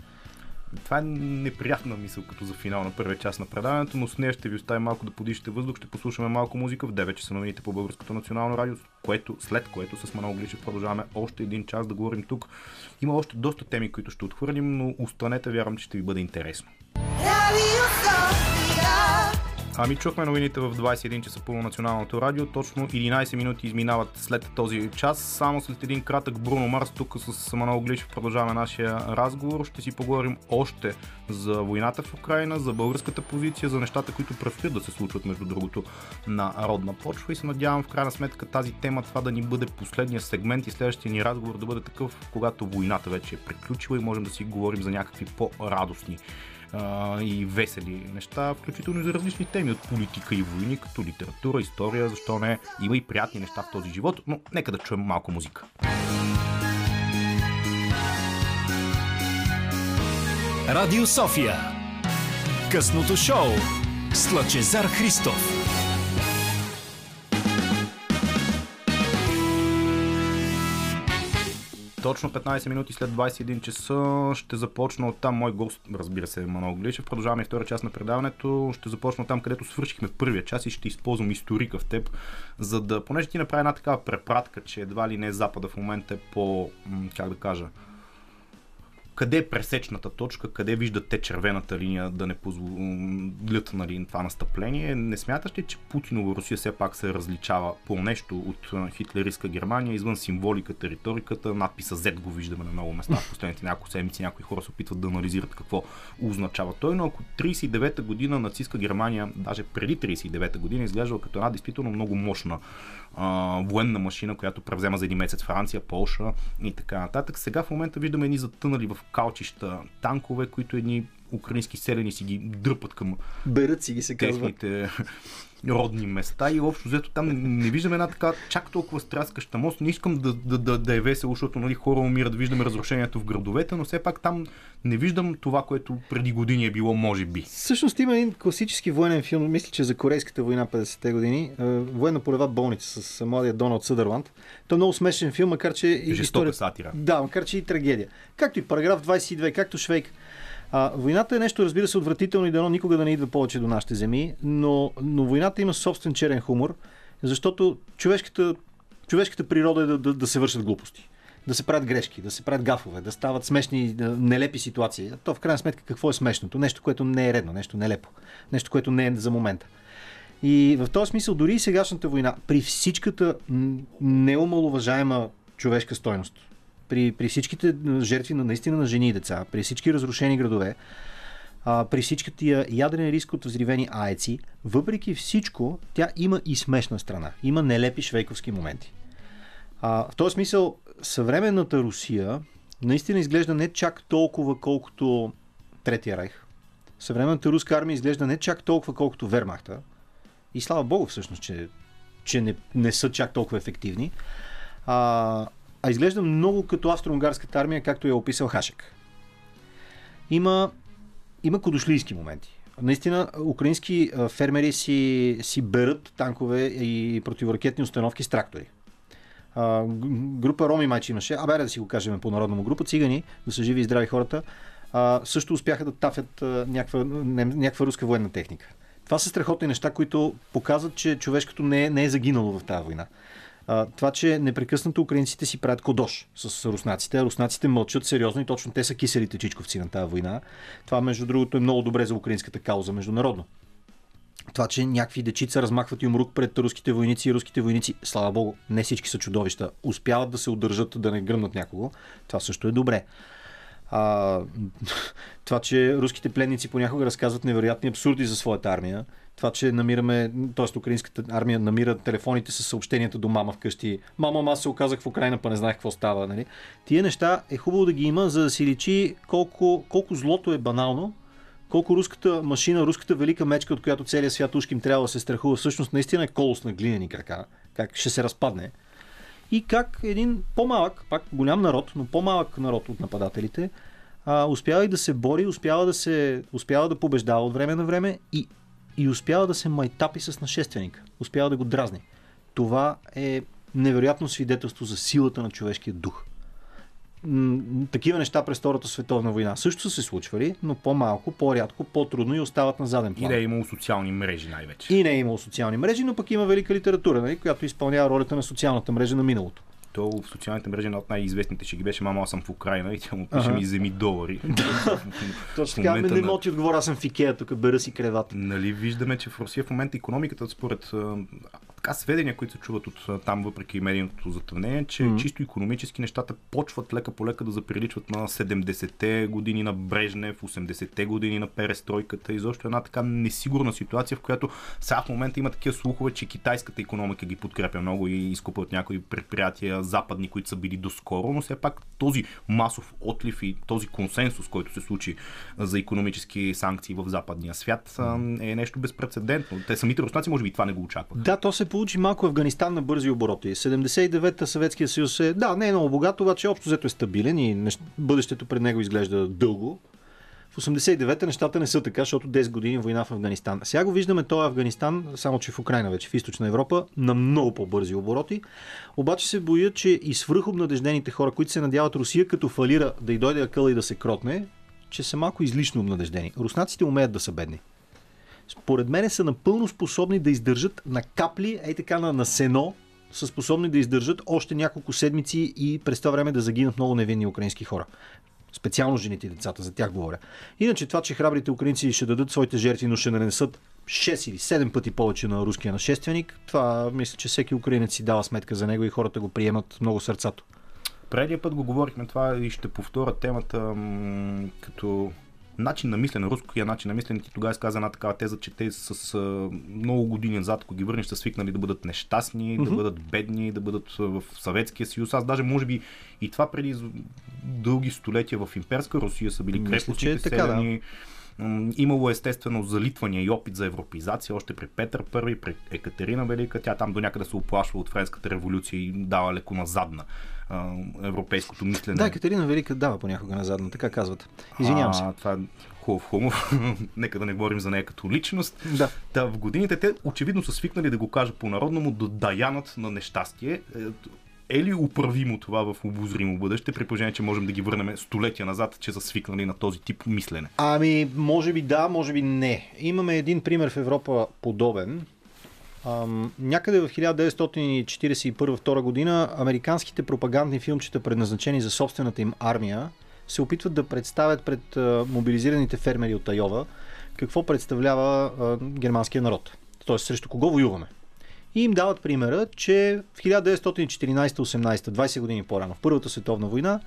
Това е неприятна мисъл като за финал на първия част на предаването, но с нея ще ви оставим малко да подишете въздух, ще послушаме малко музика в 9 часа новините по Българското национално радио, което, след което с Манол Гличев продължаваме още един час да говорим тук. Има още доста теми, които ще отхвърлим, но останете, вярвам, че ще ви бъде интересно. Ами чухме новините в 21 часа по националното радио. Точно 11 минути изминават след този час. Само след един кратък Бруно Марс тук с Манол Глишев продължаваме нашия разговор. Ще си поговорим още за войната в Украина, за българската позиция, за нещата, които предстоят да се случват между другото на родна почва и се надявам в крайна сметка тази тема това да ни бъде последния сегмент и следващия ни разговор да бъде такъв, когато войната вече е приключила и можем да си говорим за някакви по-радостни а, и весели неща, включително и за различни теми от политика и войни, като литература, история, защо не. Има и приятни неща в този живот, но нека да чуем малко музика. Радио София. Късното шоу с Лъчезар Христов. Точно 15 минути след 21 часа ще започна от там. Мой гост, разбира се, Манол Глишев. Продължаваме втора част на предаването. Ще започна там, където свършихме първия час и ще използвам историка в теб, за да, понеже ти направи една такава препратка, че едва ли не Запада в момента е по, как да кажа, къде е пресечната точка, къде виждате червената линия да не позволят нали, това настъпление. Не смяташ ли, че Путинова Русия все пак се различава по нещо от хитлеристка Германия, извън символиката, риториката, надписа Z го виждаме на много места в последните няколко седмици, някои хора се опитват да анализират какво означава той, но ако 39-та година нацистска Германия, даже преди 39-та година, изглеждала като една действително много мощна а, военна машина, която превзема за един месец Франция, Полша и така нататък. Сега в момента виждаме едни затънали в калчища танкове, които едни украински селени си ги дърпат към Берат си ги се казва. техните родни места и общо взето там не, не виждаме една така чак толкова стряскаща мост. Не искам да, да, да, да е весело, защото нали, хора умират, виждаме разрушението в градовете, но все пак там не виждам това, което преди години е било, може би. Всъщност има един класически военен филм, мисля, че за Корейската война 50-те години, военна полева болница с младия Доналд Съдърланд. Той е много смешен филм, макар че и Жестока история... сатира. Да, макар че и трагедия. Както и параграф 22, както Швейк. А, войната е нещо, разбира се, отвратително и дано никога да не идва повече до нашите земи, но, но войната има собствен черен хумор, защото човешката, човешката природа е да, да, да се вършат глупости. Да се правят грешки, да се правят гафове, да стават смешни, нелепи ситуации. То в крайна сметка какво е смешното? Нещо, което не е редно, нещо нелепо, нещо, което не е за момента. И в този смисъл, дори и сегашната война, при всичката неомалуважаема човешка стойност, при, при всичките жертви на наистина на жени и деца, при всички разрушени градове, а, при всичката тия ядрен риск от взривени аеци, въпреки всичко, тя има и смешна страна. Има нелепи швейковски моменти. А, в този смисъл, съвременната Русия наистина изглежда не чак толкова, колкото Третия райх. Съвременната руска армия изглежда не чак толкова, колкото Вермахта. И слава Богу всъщност, че, че не, не са чак толкова ефективни. А, а изглежда много като австро-унгарската армия, както я е описал Хашек. Има, има кодошлийски моменти. Наистина, украински фермери си, си берат танкове и противоракетни установки с трактори. А, група Роми майче имаше, абе да си го кажем по народному група, цигани, да са живи и здрави хората, а, също успяха да тафят а, някаква, не, някаква руска военна техника. Това са страхотни неща, които показват, че човешкото не е, не е загинало в тази война. А, това, че непрекъснато украинците си правят кодош с руснаците, а руснаците мълчат сериозно и точно те са киселите чичковци на тази война. Това, между другото, е много добре за украинската кауза международно. Това, че някакви дечица размахват юмрук пред руските войници и руските войници, слава богу, не всички са чудовища, успяват да се удържат да не гръмнат някого, това също е добре. А, *laughs* това, че руските пленници понякога разказват невероятни абсурди за своята армия, това, че намираме, т.е. украинската армия намира телефоните с съобщенията до мама вкъщи. Мама, аз се оказах в Украина, па не знаех какво става. Нали? Тия неща е хубаво да ги има, за да си личи колко, колко злото е банално, колко руската машина, руската велика мечка, от която целият свят ушким трябва да се страхува, всъщност наистина е колос на глинени крака, как ще се разпадне. И как един по-малък, пак голям народ, но по-малък народ от нападателите, а, успява и да се бори, успява да, се, успява да побеждава от време на време и и успява да се майтапи с нашественика. Успява да го дразни. Това е невероятно свидетелство за силата на човешкия дух. Такива неща през Втората световна война също са се случвали, но по-малко, по-рядко, по-трудно и остават на заден план. И не е имало социални мрежи най-вече. И не е имало социални мрежи, но пък има велика литература, нали, която изпълнява ролята на социалната мрежа на миналото. То в социалните мрежи една от най-известните ще ги беше Мама, аз съм в Украина и тя му пише ми вземи долари. *laughs* Точно така, не на- мога ти отговоря, аз съм в Икея, тук бера си кревата. Нали виждаме, че в Русия в момента економиката, според така сведения, които се чуват от там, въпреки медийното затъмнение, че mm-hmm. чисто економически нещата почват лека по лека да заприличват на 70-те години на Брежнев, 80-те години на перестройката. Изобщо една така несигурна ситуация, в която сега в момента има такива слухове, че китайската економика ги подкрепя много и изкупват някои предприятия западни, които са били доскоро, но все пак този масов отлив и този консенсус, който се случи за економически санкции в западния свят, е нещо безпредседентно. Те самите руснаци може би това не го очакват. Да, то се получи малко Афганистан на бързи обороти. 79-та Съветския съюз е, да, не е много богат, обаче общо взето е стабилен и нещ... бъдещето пред него изглежда дълго. В 89-та нещата не са така, защото 10 години война в Афганистан. Сега го виждаме този Афганистан, само че в Украина вече, в източна Европа, на много по-бързи обороти. Обаче се боя, че и свръхобнадеждените хора, които се надяват Русия като фалира да й дойде акъла и да се кротне, че са малко излишно обнадеждени. Руснаците умеят да са бедни според мен са напълно способни да издържат на капли, ей така на, на сено, са способни да издържат още няколко седмици и през това време да загинат много невинни украински хора. Специално жените и децата, за тях говоря. Иначе това, че храбрите украинци ще дадат своите жертви, но ще нанесат 6 или 7 пъти повече на руския нашественик, това мисля, че всеки украинец си дава сметка за него и хората го приемат много сърцато. Предния път го говорихме това и ще повторя темата като начин на мислене, руския начин на мислене. Ти тогава изказа една такава теза, че те с а, много години назад, ако ги върнеш, са свикнали да бъдат нещастни, да бъдат бедни, да бъдат в Съветския съюз. Аз даже може би и това преди дълги столетия в имперска Русия са били крепостите е така, да. селяни. М, Имало естествено залитвания и опит за европеизация, още при Петър I, при Екатерина Велика. Тя там до някъде се оплашва от Френската революция и дава леко назадна а, европейското мислене. Да, Катерина Велика дава понякога назадна, така казват. Извинявам се. А, това е хубав хумор. *laughs* Нека да не говорим за нея като личност. Да. Та, в годините те очевидно са свикнали да го кажа по-народному, да даянат на нещастие. Е, Е ли управимо това в обозримо бъдеще, при положение, че можем да ги върнем столетия назад, че са свикнали на този тип мислене? Ами, може би да, може би не. Имаме един пример в Европа подобен. Някъде в 1941-2 година американските пропагандни филмчета, предназначени за собствената им армия, се опитват да представят пред мобилизираните фермери от Айова какво представлява германския народ. Тоест, срещу кого воюваме. И им дават примера, че в 1914-18, 20 години по-рано, в Първата световна война,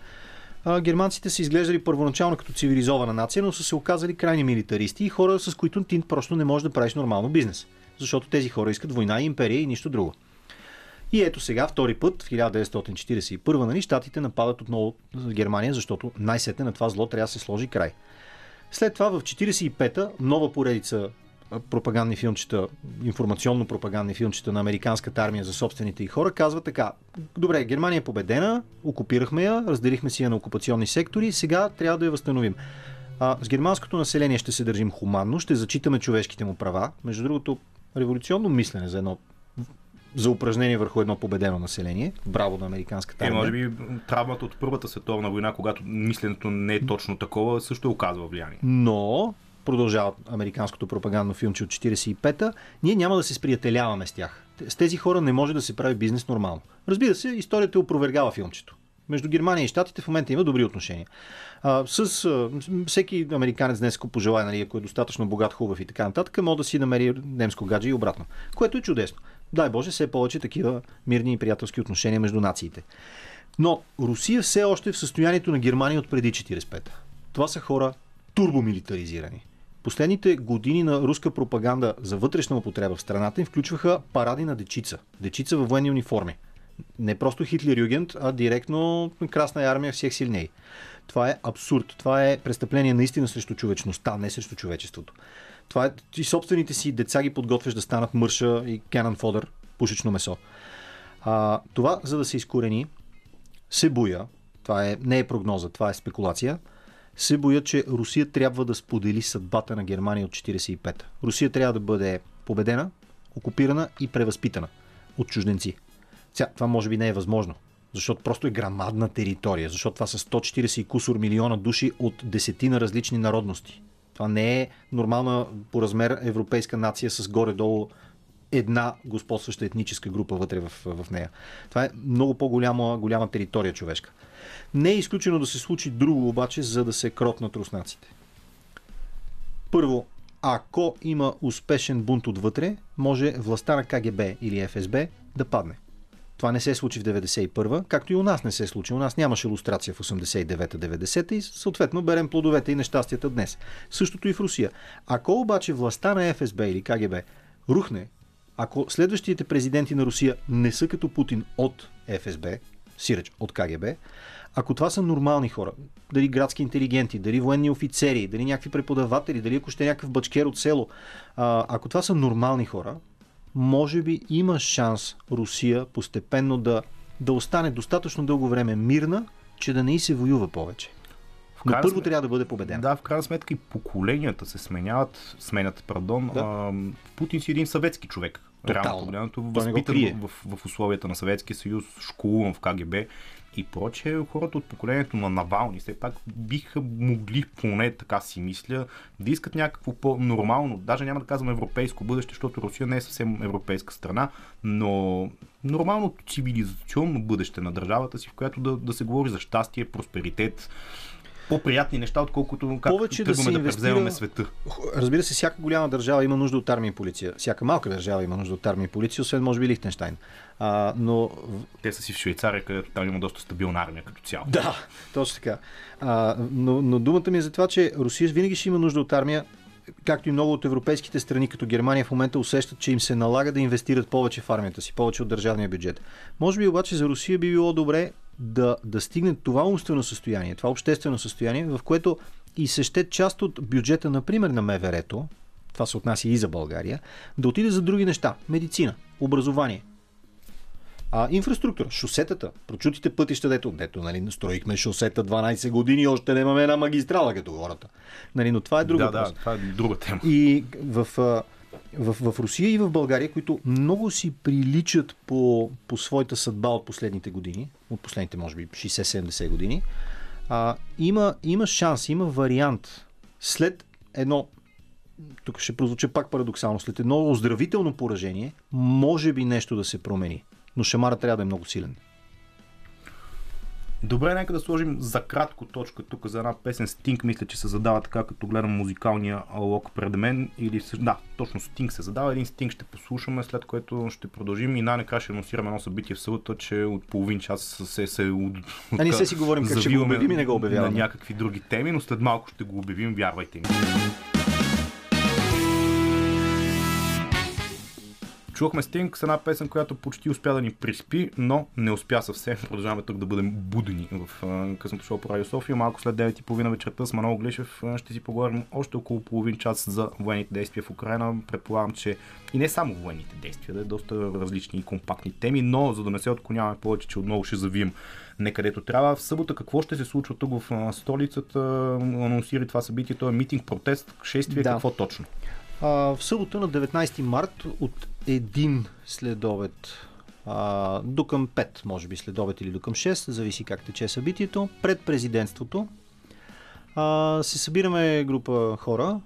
германците са изглеждали първоначално като цивилизована нация, но са се оказали крайни милитаристи и хора, с които ти просто не можеш да правиш нормално бизнес. Защото тези хора искат война и империя и нищо друго. И ето сега, втори път, в 1941, нали, щатите нападат отново Германия, защото най-сетне на това зло трябва да се сложи край. След това в 1945-та нова поредица пропагандни филмчета, информационно-пропагандни филмчета на американската армия за собствените и хора, казва така. Добре, Германия е победена, окупирахме я, разделихме си я на окупационни сектори, сега трябва да я възстановим. А, с германското население ще се държим хуманно, ще зачитаме човешките му права. Между другото, революционно мислене за едно за упражнение върху едно победено население. Браво на американската Е, армия. може би травмата от Първата световна война, когато мисленето не е точно такова, също е оказва влияние. Но, продължава американското пропагандно филмче от 45-та, ние няма да се сприятеляваме с тях. С тези хора не може да се прави бизнес нормално. Разбира се, историята опровергава филмчето. Между Германия и Штатите в момента има добри отношения. А, с а, всеки американец днес, ако пожелая, нали, ако е достатъчно богат, хубав и така нататък, може да си намери немско гадже и обратно. Което е чудесно. Дай Боже, все повече такива мирни и приятелски отношения между нациите. Но Русия все още е в състоянието на Германия от преди 45-та. Това са хора турбомилитаризирани. Последните години на руска пропаганда за вътрешна употреба в страната им включваха паради на дечица. Дечица във военни униформи. Не просто Хитлер Югент, а директно Красна армия всех силней. Това е абсурд. Това е престъпление наистина срещу човечността, не срещу човечеството. Това е, ти собствените си деца ги подготвяш да станат мърша и cannon fodder, пушечно месо. А, това, за да се изкорени, се боя, това е, не е прогноза, това е спекулация, се боя, че Русия трябва да сподели съдбата на Германия от 45-та. Русия трябва да бъде победена, окупирана и превъзпитана от чужденци. Сега, това може би не е възможно, защото просто е грамадна територия, защото това са 140 и кусор милиона души от десетина различни народности. Това не е нормална по размер европейска нация с горе-долу една господстваща етническа група вътре в, в нея. Това е много по-голяма голяма територия човешка. Не е изключено да се случи друго обаче, за да се кротнат руснаците. Първо, ако има успешен бунт отвътре, може властта на КГБ или ФСБ да падне. Това не се случи в 91-а, както и у нас не се случи. У нас нямаше иллюстрация в 89-90 и съответно берем плодовете и нещастията днес. Същото и в Русия. Ако обаче властта на ФСБ или КГБ рухне, ако следващите президенти на Русия не са като Путин от ФСБ, сиреч от КГБ, ако това са нормални хора, дали градски интелигенти, дали военни офицери, дали някакви преподаватели, дали ако ще е някакъв бачкер от село, ако това са нормални хора, може би има шанс Русия постепенно да, да остане достатъчно дълго време мирна, че да не и се воюва повече. Но първо сметка, трябва да бъде победен. Да, в крайна сметка и поколенията се сменяват, сменят, пардон. Да. А, Путин си един съветски човек. Реално погледнато, възпитан в, в, в условията на Съветския съюз, школуван в КГБ и прочее, хората от поколението на Навални все пак биха могли, поне така си мисля, да искат някакво по-нормално, даже няма да казвам европейско бъдеще, защото Русия не е съвсем европейска страна, но нормално цивилизационно бъдеще на държавата си, в която да, да се говори за щастие, просперитет, по-приятни неща, отколкото как Повече да, да превземаме света. Разбира се, всяка голяма държава има нужда от армия и полиция. Всяка малка държава има нужда от армия и полиция, освен може би Лихтенштайн. А, но... Те са си в Швейцария, където там има доста стабилна армия като цяло. Да, точно така. А, но, но думата ми е за това, че Русия винаги ще има нужда от армия, както и много от европейските страни, като Германия в момента усещат, че им се налага да инвестират повече в армията си, повече от държавния бюджет. Може би обаче за Русия би било добре да, да стигне това умствено състояние, това обществено състояние, в което и се ще част от бюджета, например, на МВР-то, това се отнася и за България, да отиде за други неща. Медицина, образование, а, инфраструктура, шосетата, прочутите пътища, дето, дето нали, строихме шосета 12 години, още нямаме една магистрала като хората. Нали, но това е друга да, да, това е друга тема. И в, в, в Русия и в България, които много си приличат по, по своята съдба от последните години, от последните, може би, 60-70 години, а, има, има шанс, има вариант след едно тук ще прозвуча пак парадоксално, след едно оздравително поражение, може би нещо да се промени но шамара трябва да е много силен. Добре, нека да сложим за кратко точка тук за една песен Стинг. Мисля, че се задава така, като гледам музикалния лок пред мен. Или, да, точно Стинг се задава. Един Стинг ще послушаме, след което ще продължим и най-накрая ще анонсираме едно събитие в събота, че от половин час се, се от, а не се си говорим как ще го обявим и не го обявяваме. На някакви други теми, но след малко ще го обявим, вярвайте ми. Чухме Стинг с една песен, която почти успя да ни приспи, но не успя съвсем. Продължаваме тук да бъдем будени в късното шоу по Радио София. Малко след 9.30 вечерта с Манол Глишев ще си поговорим още около половин час за военните действия в Украина. Предполагам, че и не само военните действия, да е доста различни и компактни теми, но за да не се отклоняваме повече, че отново ще завием не където трябва. В събота какво ще се случва тук в столицата? Анонсира това събитие, това е митинг, протест, шествие, да. какво точно? А, в събота на 19 март от един следобед а, до към 5, може би следобед или до към 6, зависи как тече събитието, пред президентството а, се събираме група хора,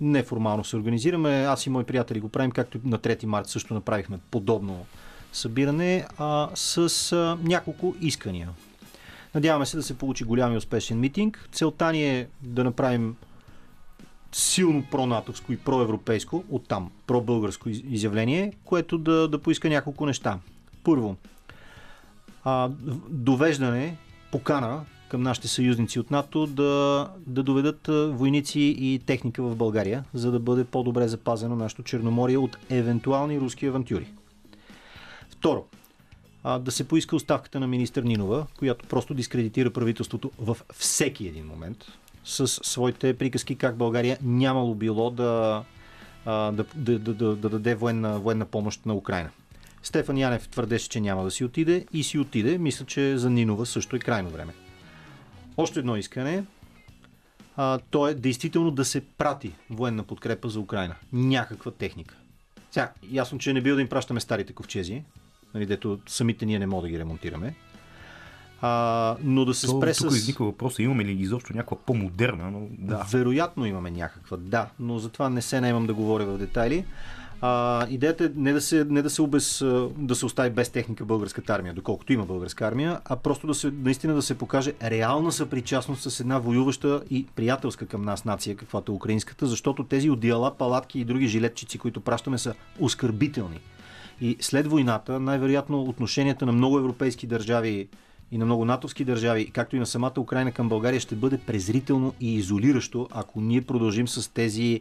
неформално се организираме, аз и мои приятели го правим, както на 3 март също направихме подобно събиране а, с а, няколко искания. Надяваме се да се получи голям и успешен митинг. Целта ни е да направим силно пронатовско и проевропейско, оттам пробългарско изявление, което да, да поиска няколко неща. Първо, а, довеждане, покана към нашите съюзници от НАТО да, да доведат войници и техника в България, за да бъде по-добре запазено нашето Черноморие от евентуални руски авантюри. Второ, а, да се поиска оставката на министър Нинова, която просто дискредитира правителството в всеки един момент, с своите приказки как България нямало било да, да, да, да, да, да даде военна, военна помощ на Украина. Стефан Янев твърдеше, че няма да си отиде и си отиде. Мисля, че за Нинова също е крайно време. Още едно искане. А, то е действително да се прати военна подкрепа за Украина. Някаква техника. Сега, ясно, че не бил да им пращаме старите ковчези, нали, дето самите ние не можем да ги ремонтираме. А, но да се То, спре тук с... изниква въпроса, имаме ли изобщо някаква по-модерна? Но, да. Вероятно имаме някаква, да, но затова не се наемам да говоря в детайли. А, идеята е не да се, не да се, обез, да се остави без техника българската армия, доколкото има българска армия, а просто да се, наистина да се покаже реална съпричастност с една воюваща и приятелска към нас нация, каквато е украинската, защото тези одеяла, палатки и други жилетчици, които пращаме, са оскърбителни. И след войната, най-вероятно отношенията на много европейски държави и на много натовски държави, както и на самата Украина към България, ще бъде презрително и изолиращо, ако ние продължим с тези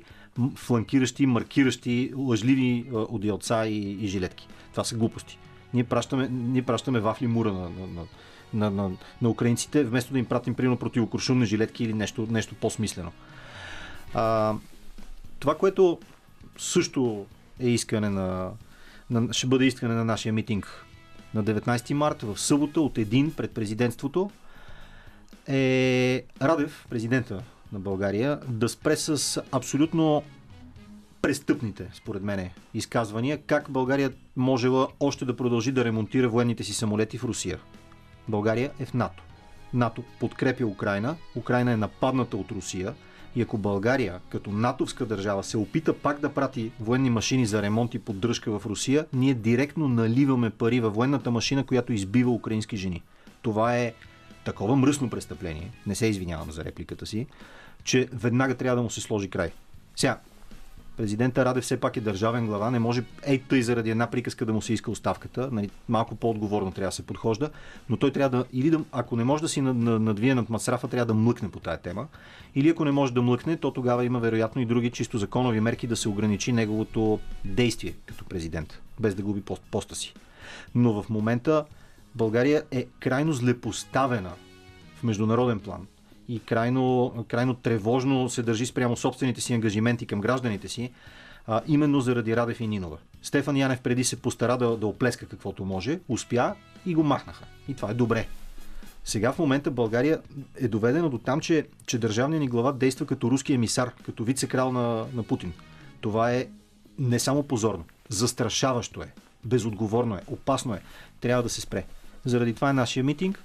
фланкиращи, маркиращи, лъжливи одеялца и, и жилетки. Това са глупости. Ние пращаме, ние пращаме вафли мура на, на, на, на, на, на украинците, вместо да им пратим примерно противокуршумни жилетки или нещо, нещо по-смислено. А, това, което също е искане на, на, ще бъде искане на нашия митинг на 19 марта в събота от един пред президентството е Радев, президента на България, да спре с абсолютно престъпните, според мен, изказвания, как България можела още да продължи да ремонтира военните си самолети в Русия. България е в НАТО. НАТО подкрепя Украина, Украина е нападната от Русия и ако България, като натовска държава, се опита пак да прати военни машини за ремонт и поддръжка в Русия, ние директно наливаме пари във военната машина, която избива украински жени. Това е такова мръсно престъпление, не се извинявам за репликата си, че веднага трябва да му се сложи край. Сега, президента Радев все пак е държавен глава, не може ей тъй заради една приказка да му се иска оставката, нали, малко по-отговорно трябва да се подхожда, но той трябва да, или да, ако не може да си надвие над масрафа, трябва да млъкне по тая тема, или ако не може да млъкне, то тогава има вероятно и други чисто законови мерки да се ограничи неговото действие като президент, без да губи пост, поста си. Но в момента България е крайно злепоставена в международен план и крайно, крайно тревожно се държи спрямо собствените си ангажименти към гражданите си, а, именно заради Радев и Нинова. Стефан Янев преди се постара да, да оплеска каквото може, успя и го махнаха. И това е добре. Сега в момента България е доведена до там, че, че държавният ни глава действа като руски емисар, като вице-крал на, на Путин. Това е не само позорно, застрашаващо е, безотговорно е, опасно е. Трябва да се спре. Заради това е нашия митинг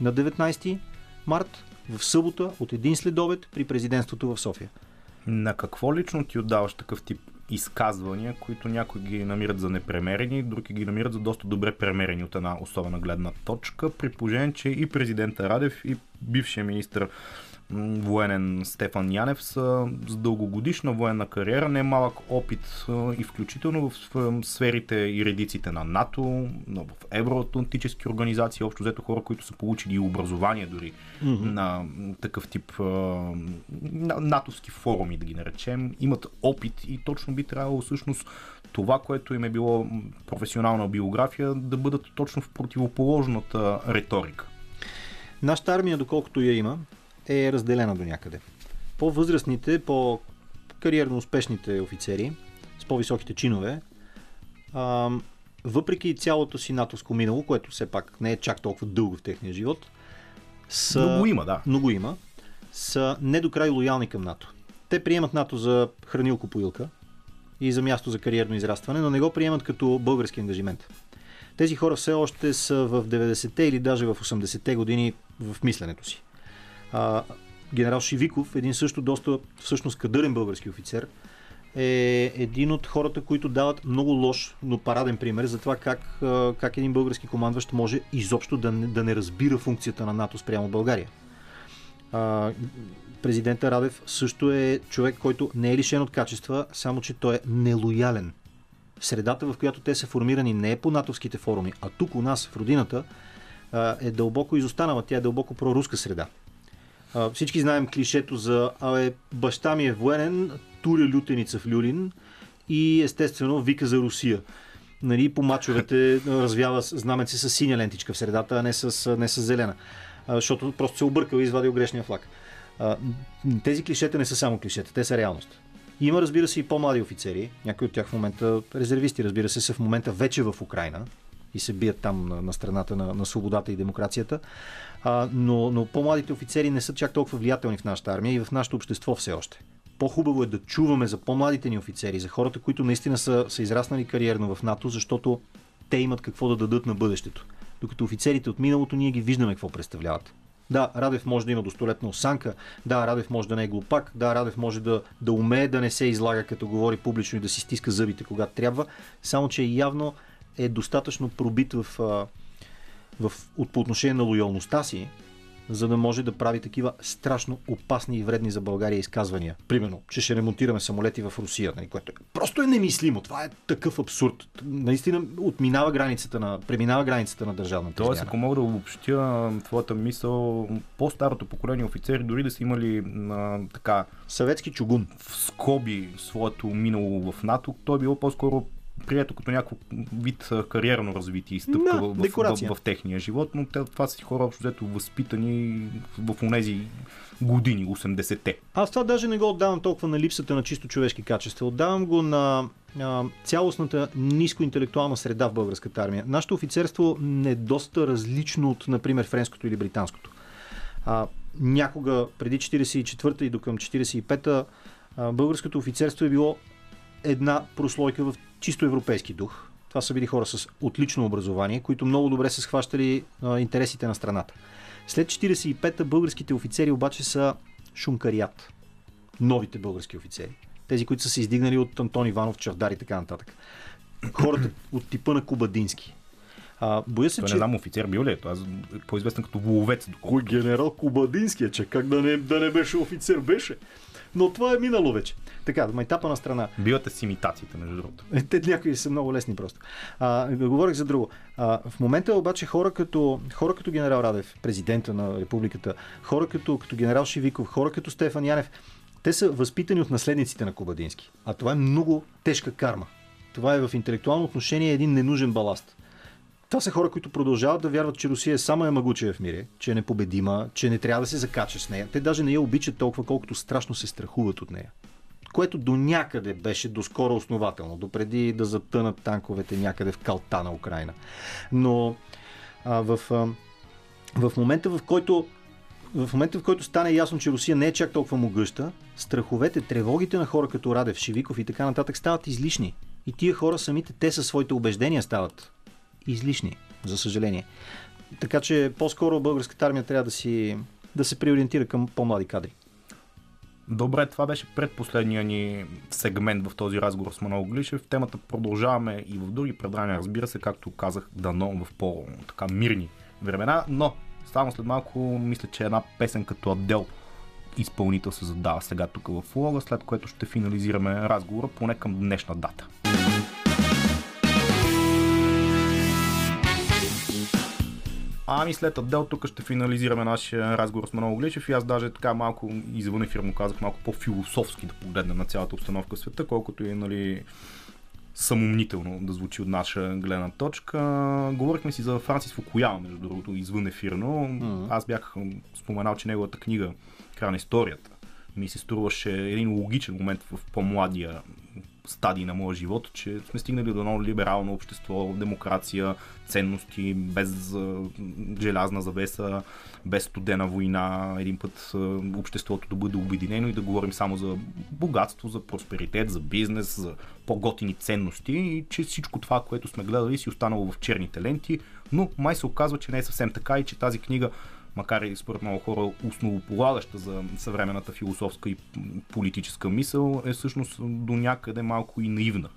на 19 март в събота от един следобед при президентството в София. На какво лично ти отдаваш такъв тип изказвания, които някои ги намират за непремерени, други ги намират за доста добре премерени от една особена гледна точка, при положение, че и президента Радев и бившия министр военен Стефан Янев с дългогодишна военна кариера, не малък опит и включително в сферите и редиците на НАТО, в евроатлантически организации, общо взето хора, които са получили и образование дори mm-hmm. на такъв тип натовски форуми, да ги наречем, имат опит и точно би трябвало всъщност това, което им е било професионална биография, да бъдат точно в противоположната риторика. Нашата армия, доколкото я има, е разделена до някъде. По-възрастните, по-кариерно успешните офицери с по-високите чинове, а, въпреки цялото си натовско минало, което все пак не е чак толкова дълго в техния живот, са, много има, да. Много има, са не до край лоялни към НАТО. Те приемат НАТО за хранилко-поилка и за място за кариерно израстване, но не го приемат като български ангажимент. Тези хора все още са в 90-те или даже в 80-те години в мисленето си. А, генерал Шивиков, един също доста всъщност кадърен български офицер, е един от хората, които дават много лош, но параден пример за това как, как един български командващ може изобщо да не, да не разбира функцията на НАТО спрямо България. А, президента Радев също е човек, който не е лишен от качества, само че той е нелоялен. Средата, в която те са формирани, не е по натовските форуми, а тук у нас, в родината, е дълбоко изостанала. Тя е дълбоко проруска среда. Всички знаем клишето за абе, баща ми е военен, туря лютеница в Люлин и естествено вика за Русия. Нали, по мачовете развява знаменце с синя лентичка в средата, а не с, не с зелена. А, защото просто се объркал и извадил грешния флаг. А, тези клишета не са само клишета, те са реалност. Има, разбира се, и по-млади офицери. Някои от тях в момента, резервисти, разбира се, са в момента вече в Украина и се бият там на, на страната на, на свободата и демокрацията. А, но, но по-младите офицери не са чак толкова влиятелни в нашата армия и в нашето общество все още. По-хубаво е да чуваме за по-младите ни офицери, за хората, които наистина са, са израснали кариерно в НАТО, защото те имат какво да дадат на бъдещето. Докато офицерите от миналото ние ги виждаме какво представляват. Да, Радев може да има достолепна осанка, да, Радев може да не е глупак, да, Радев може да, да умее да не се излага като говори публично и да си стиска зъбите когато трябва, само че явно е достатъчно пробит в, в, от, по отношение на лоялността си, за да може да прави такива страшно опасни и вредни за България изказвания. Примерно, че ще ремонтираме самолети в Русия, нали, което е, просто е немислимо. Това е такъв абсурд. Наистина отминава границата на, преминава границата на държавната Тоест, ако мога да обобщя твоята мисъл, по-старото поколение офицери, дори да са имали а, така... Съветски чугун. В скоби своето минало в НАТО, той е било по-скоро прието като някакво вид кариерно развитие и стъпка да, в, в, в, в, техния живот, но те, това са хора общо взето възпитани в тези години, 80-те. Аз това даже не го отдавам толкова на липсата на чисто човешки качества. Отдавам го на а, цялостната нискоинтелектуална среда в българската армия. Нашето офицерство не е доста различно от, например, френското или британското. А, някога преди 44-та и до към 45-та българското офицерство е било една прослойка в чисто европейски дух. Това са били хора с отлично образование, които много добре са схващали а, интересите на страната. След 45-та българските офицери обаче са шумкарият. Новите български офицери. Тези, които са се издигнали от Антон Иванов, Чавдар и така нататък. Хората от типа на Кубадински. А, боя се, Той че... не знам офицер бил ли е, това е по-известен като воловец. Кой генерал Кубадински е, че как да не, да не беше офицер, беше. Но това е минало вече. Така, майтапа на страна. Бивате с имитациите, между другото. Е, те някои са много лесни просто. А, говорих за друго. А, в момента обаче хора като, хора като генерал Радев, президента на републиката, хора като, като генерал Шивиков, хора като Стефан Янев, те са възпитани от наследниците на Кубадински. А това е много тежка карма. Това е в интелектуално отношение един ненужен баласт. Това са хора, които продължават да вярват, че Русия е само Ямагучия в мире, че е непобедима, че не трябва да се закача с нея. Те даже не я обичат толкова, колкото страшно се страхуват от нея. Което до някъде беше доскоро основателно, допреди да затънат танковете някъде в калта на Украина. Но а, в, а, в момента, в който в момента, в който стане ясно, че Русия не е чак толкова могъща, страховете, тревогите на хора като Радев, Шивиков и така нататък стават излишни. И тия хора самите, те със своите убеждения стават излишни, за съжаление. Така че по-скоро българската армия трябва да, си, да се приориентира към по-млади кадри. Добре, това беше предпоследния ни сегмент в този разговор с Манол Глишев. Темата продължаваме и в други предания, разбира се, както казах, дано в по-така мирни времена, но само след малко мисля, че една песен като Адел изпълнител се задава сега тук в влога, след което ще финализираме разговора поне към днешна дата. Ами след Адел тук ще финализираме нашия разговор с Манол Гличев и аз даже така малко извън ефир му казах малко по-философски да погледнем на цялата обстановка в света, колкото и нали, самомнително да звучи от наша гледна точка. Говорихме си за Франсис Фукуяма, между другото, извън ефирно. Mm-hmm. Аз бях споменал, че неговата книга Край на историята ми се струваше един логичен момент в по-младия стадии на моя живот, че сме стигнали до едно либерално общество, демокрация, ценности, без желязна завеса, без студена война, един път обществото да бъде обединено и да говорим само за богатство, за просперитет, за бизнес, за по-готини ценности и че всичко това, което сме гледали си останало в черните ленти, но май се оказва, че не е съвсем така и че тази книга макар и според много хора основополагаща за съвременната философска и политическа мисъл, е всъщност до някъде малко и наивна.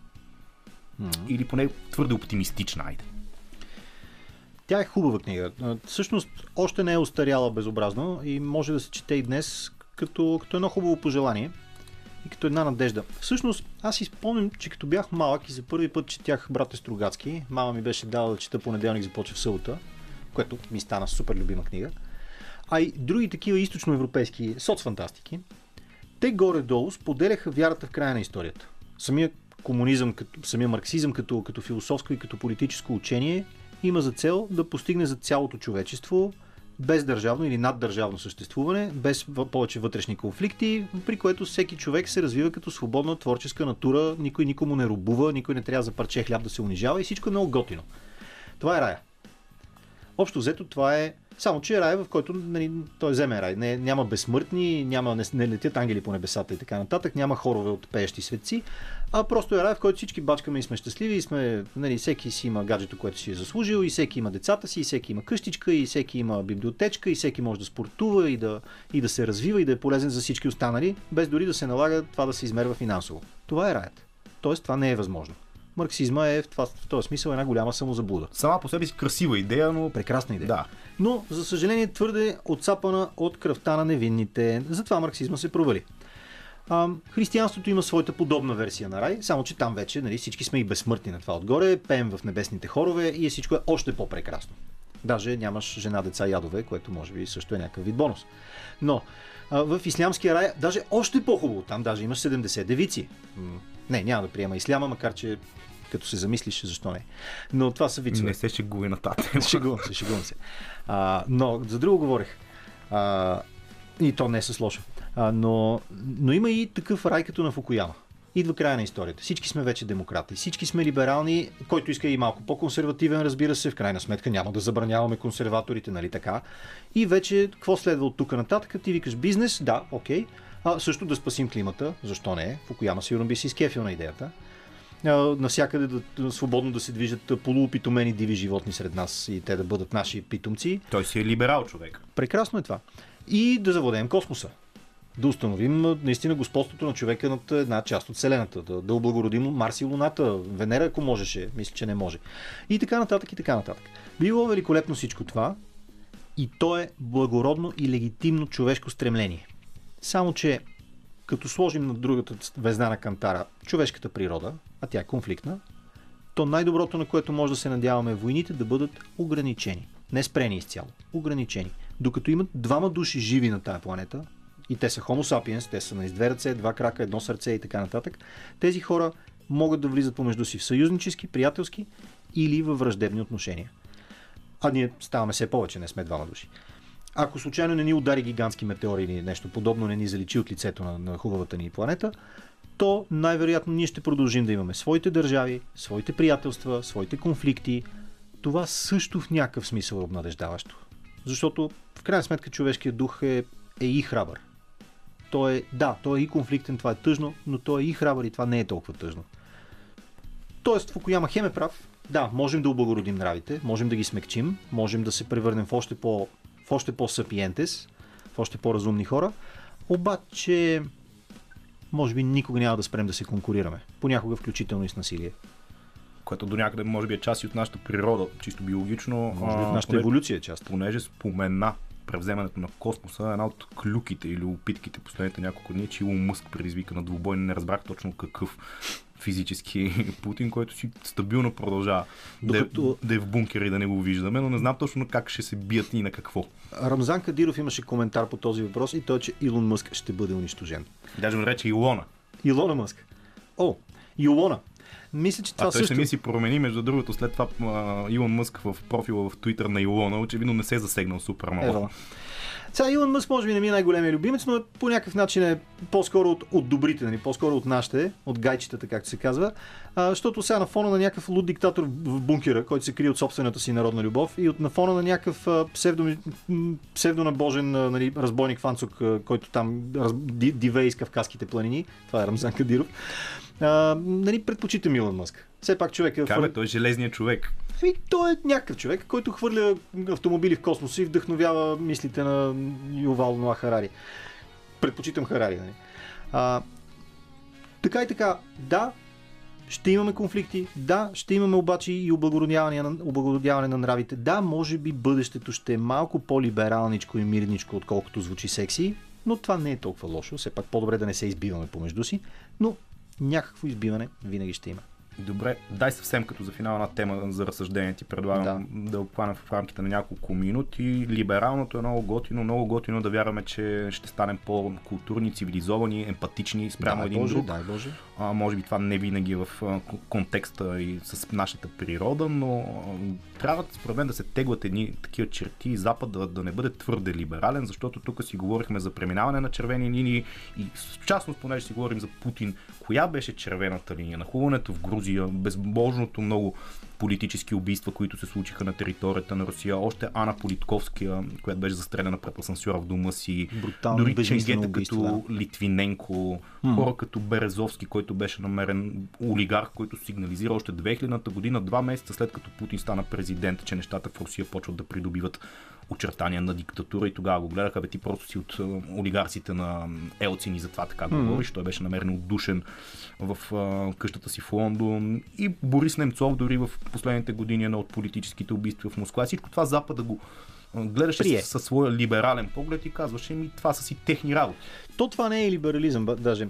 Mm-hmm. Или поне твърде оптимистична, айде. Тя е хубава книга. Всъщност, още не е устаряла безобразно и може да се чете и днес като, като едно хубаво пожелание и като една надежда. Всъщност, аз си спомням, че като бях малък и за първи път четях Брате Стругацки, мама ми беше дала да чета понеделник започва в събота, което ми стана супер любима книга а и други такива източноевропейски соцфантастики, те горе-долу споделяха вярата в края на историята. Самия комунизъм, като, самия марксизъм като, като философско и като политическо учение има за цел да постигне за цялото човечество без държавно или наддържавно съществуване, без повече вътрешни конфликти, при което всеки човек се развива като свободна творческа натура, никой никому не рубува, никой не трябва за парче хляб да се унижава и всичко е много готино. Това е рая. Общо взето това е само, че е рай, в който нали, той вземе рай. Не, няма безсмъртни, няма, не, не летят ангели по небесата и така нататък, няма хорове от пеещи светци, а просто е рай, в който всички бачкаме и сме щастливи и сме, нали, всеки си има гаджето, което си е заслужил, и всеки има децата си, и всеки има къщичка, и всеки има библиотечка, и всеки може да спортува и да, и да се развива и да е полезен за всички останали, без дори да се налага това да се измерва финансово. Това е раят. Тоест, това не е възможно. Марксизма е в, това, в този смисъл една голяма самозаблуда. Сама по себе си красива идея, но... Прекрасна идея. Да. Но, за съжаление, твърде отцапана от кръвта на невинните. Затова марксизма се провали. А, християнството има своята подобна версия на рай, само че там вече нали, всички сме и безсмъртни на това отгоре, пеем в небесните хорове и е всичко е още по-прекрасно. Даже нямаш жена, деца, ядове, което може би също е някакъв вид бонус. Но в ислямския рай даже още по-хубаво. Там даже имаш 70 девици. Не, няма да приема исляма, макар че като се замислиш, защо не. Но това са вицове. Не се шегуй нататък. *laughs* Шегувам се, шегувам се. А, но за друго говорех. А, и то не е с лошо. А, но, но има и такъв рай като на Фукуяма. Идва края на историята. Всички сме вече демократи. Всички сме либерални, който иска и малко по-консервативен, разбира се. В крайна сметка няма да забраняваме консерваторите, нали така? И вече, какво следва от тук нататък? Ти викаш бизнес, да, окей. А, също да спасим климата, защо не? Фукуяма сигурно би си изкефил на идеята навсякъде да, свободно да се движат полуопитомени диви животни сред нас и те да бъдат наши питомци. Той си е либерал човек. Прекрасно е това. И да завладеем космоса. Да установим наистина господството на човека над една част от Вселената. Да, да облагородим Марс и Луната, Венера, ако можеше. Мисля, че не може. И така нататък, и така нататък. Било великолепно всичко това. И то е благородно и легитимно човешко стремление. Само, че като сложим на другата звезда на кантара човешката природа, а тя е конфликтна, то най-доброто, на което може да се надяваме е войните да бъдат ограничени. Не спрени изцяло, ограничени. Докато имат двама души живи на тая планета, и те са Homo sapiens, те са на две ръце, два крака, едно сърце и така нататък, тези хора могат да влизат помежду си в съюзнически, приятелски или във враждебни отношения. А ние ставаме все повече, не сме двама души. Ако случайно не ни удари гигантски метеор или нещо подобно не ни заличи от лицето на, на хубавата ни планета, то най-вероятно ние ще продължим да имаме своите държави, своите приятелства, своите конфликти. Това също в някакъв смисъл е обнадеждаващо. Защото в крайна сметка човешкият дух е, е и храбър. Той е, да, той е и конфликтен, това е тъжно, но той е и храбър и това не е толкова тъжно. Тоест, Фукуяма Хем е прав. Да, можем да облагородим нравите, можем да ги смекчим, можем да се превърнем в още по в още по-сапиентес, в още по-разумни хора, обаче може би никога няма да спрем да се конкурираме. Понякога включително и с насилие. Което до някъде може би е част и от нашата природа, чисто биологично. Може би а, от нашата поне- еволюция е част. Понеже спомена превземането на космоса, една от клюките или опитките последните няколко дни, е, че Илон Мъск предизвика на двубой, не разбрах точно какъв физически *laughs* Путин, който си стабилно продължава Докато- да, е, да е в бункер и да не го виждаме, но не знам точно как ще се бият и на какво. Рамзан Кадиров имаше коментар по този въпрос и той, е, че Илон Мъск ще бъде унищожен. Даже му рече Илона. Илона Мъск. О, Илона. Мисля, че това А той също... ще ми си промени, между другото, след това а, Илон Мъск в профила в Твитър на Илона, очевидно не се е засегнал супер много. Ева. Сега Илон Мъск може би не ми е най-големия любимец, но по някакъв начин е по-скоро от, от добрите, нали? по-скоро от нашите, от гайчетата, както се казва. А, защото сега на фона на някакъв луд диктатор в бункера, който се крие от собствената си народна любов и от, на фона на някакъв псевдо, псевдонабожен нали, разбойник Фанцук, който там раз, ди, дивее из Кавказските планини, това е Рамзан Кадиров, а, нали, предпочитам Илон Мъск. Все пак човек е... Как бе, той е железният човек. И той е някакъв човек, който хвърля автомобили в космоса и вдъхновява мислите на Ювал Ноа Харари. Предпочитам Харари, нали? А, така и така, да, ще имаме конфликти, да, ще имаме обаче и облагородяване на, облагородяване на нравите. Да, може би бъдещето ще е малко по-либералничко и мирничко, отколкото звучи секси, но това не е толкова лошо. Все пак по-добре да не се избиваме помежду си, но някакво избиване винаги ще има. Добре, дай съвсем като за финална тема за разсъждение ти предлагам да, да обхвана в рамките на няколко минути. Либералното е много готино, много готино да вярваме, че ще станем по-културни, цивилизовани, емпатични спрямо дай един Боже, друг. дай Боже. А, може би това не винаги е в контекста и с нашата природа, но трябва според мен да се теглят едни такива черти и Запад да, да не бъде твърде либерален, защото тук си говорихме за преминаване на червени линии и в частност, понеже си говорим за Путин, коя беше червената линия? Нахуването в Грузия Грузия, безбожното много политически убийства, които се случиха на територията на Русия. Още Ана Политковския, която беше застреляна пред асансьора в дома си. Брутално, Дори ченгета убийство, като Литвиненко, хора като Березовски, който беше намерен олигарх, който сигнализира още 2000-та година, два месеца след като Путин стана президент, че нещата в Русия почват да придобиват очертания на диктатура и тогава го гледаха, бе ти просто си от олигарсите на Елцин и затова така mm-hmm. говориш. Той беше намерен отдушен в а, къщата си в Лондон и Борис Немцов дори в последните години е на от политическите убийства в Москва. Всичко това Запада го гледаше Прие. със своя либерален поглед и казваше ми това са си техни работи. То това не е либерализъм, даже.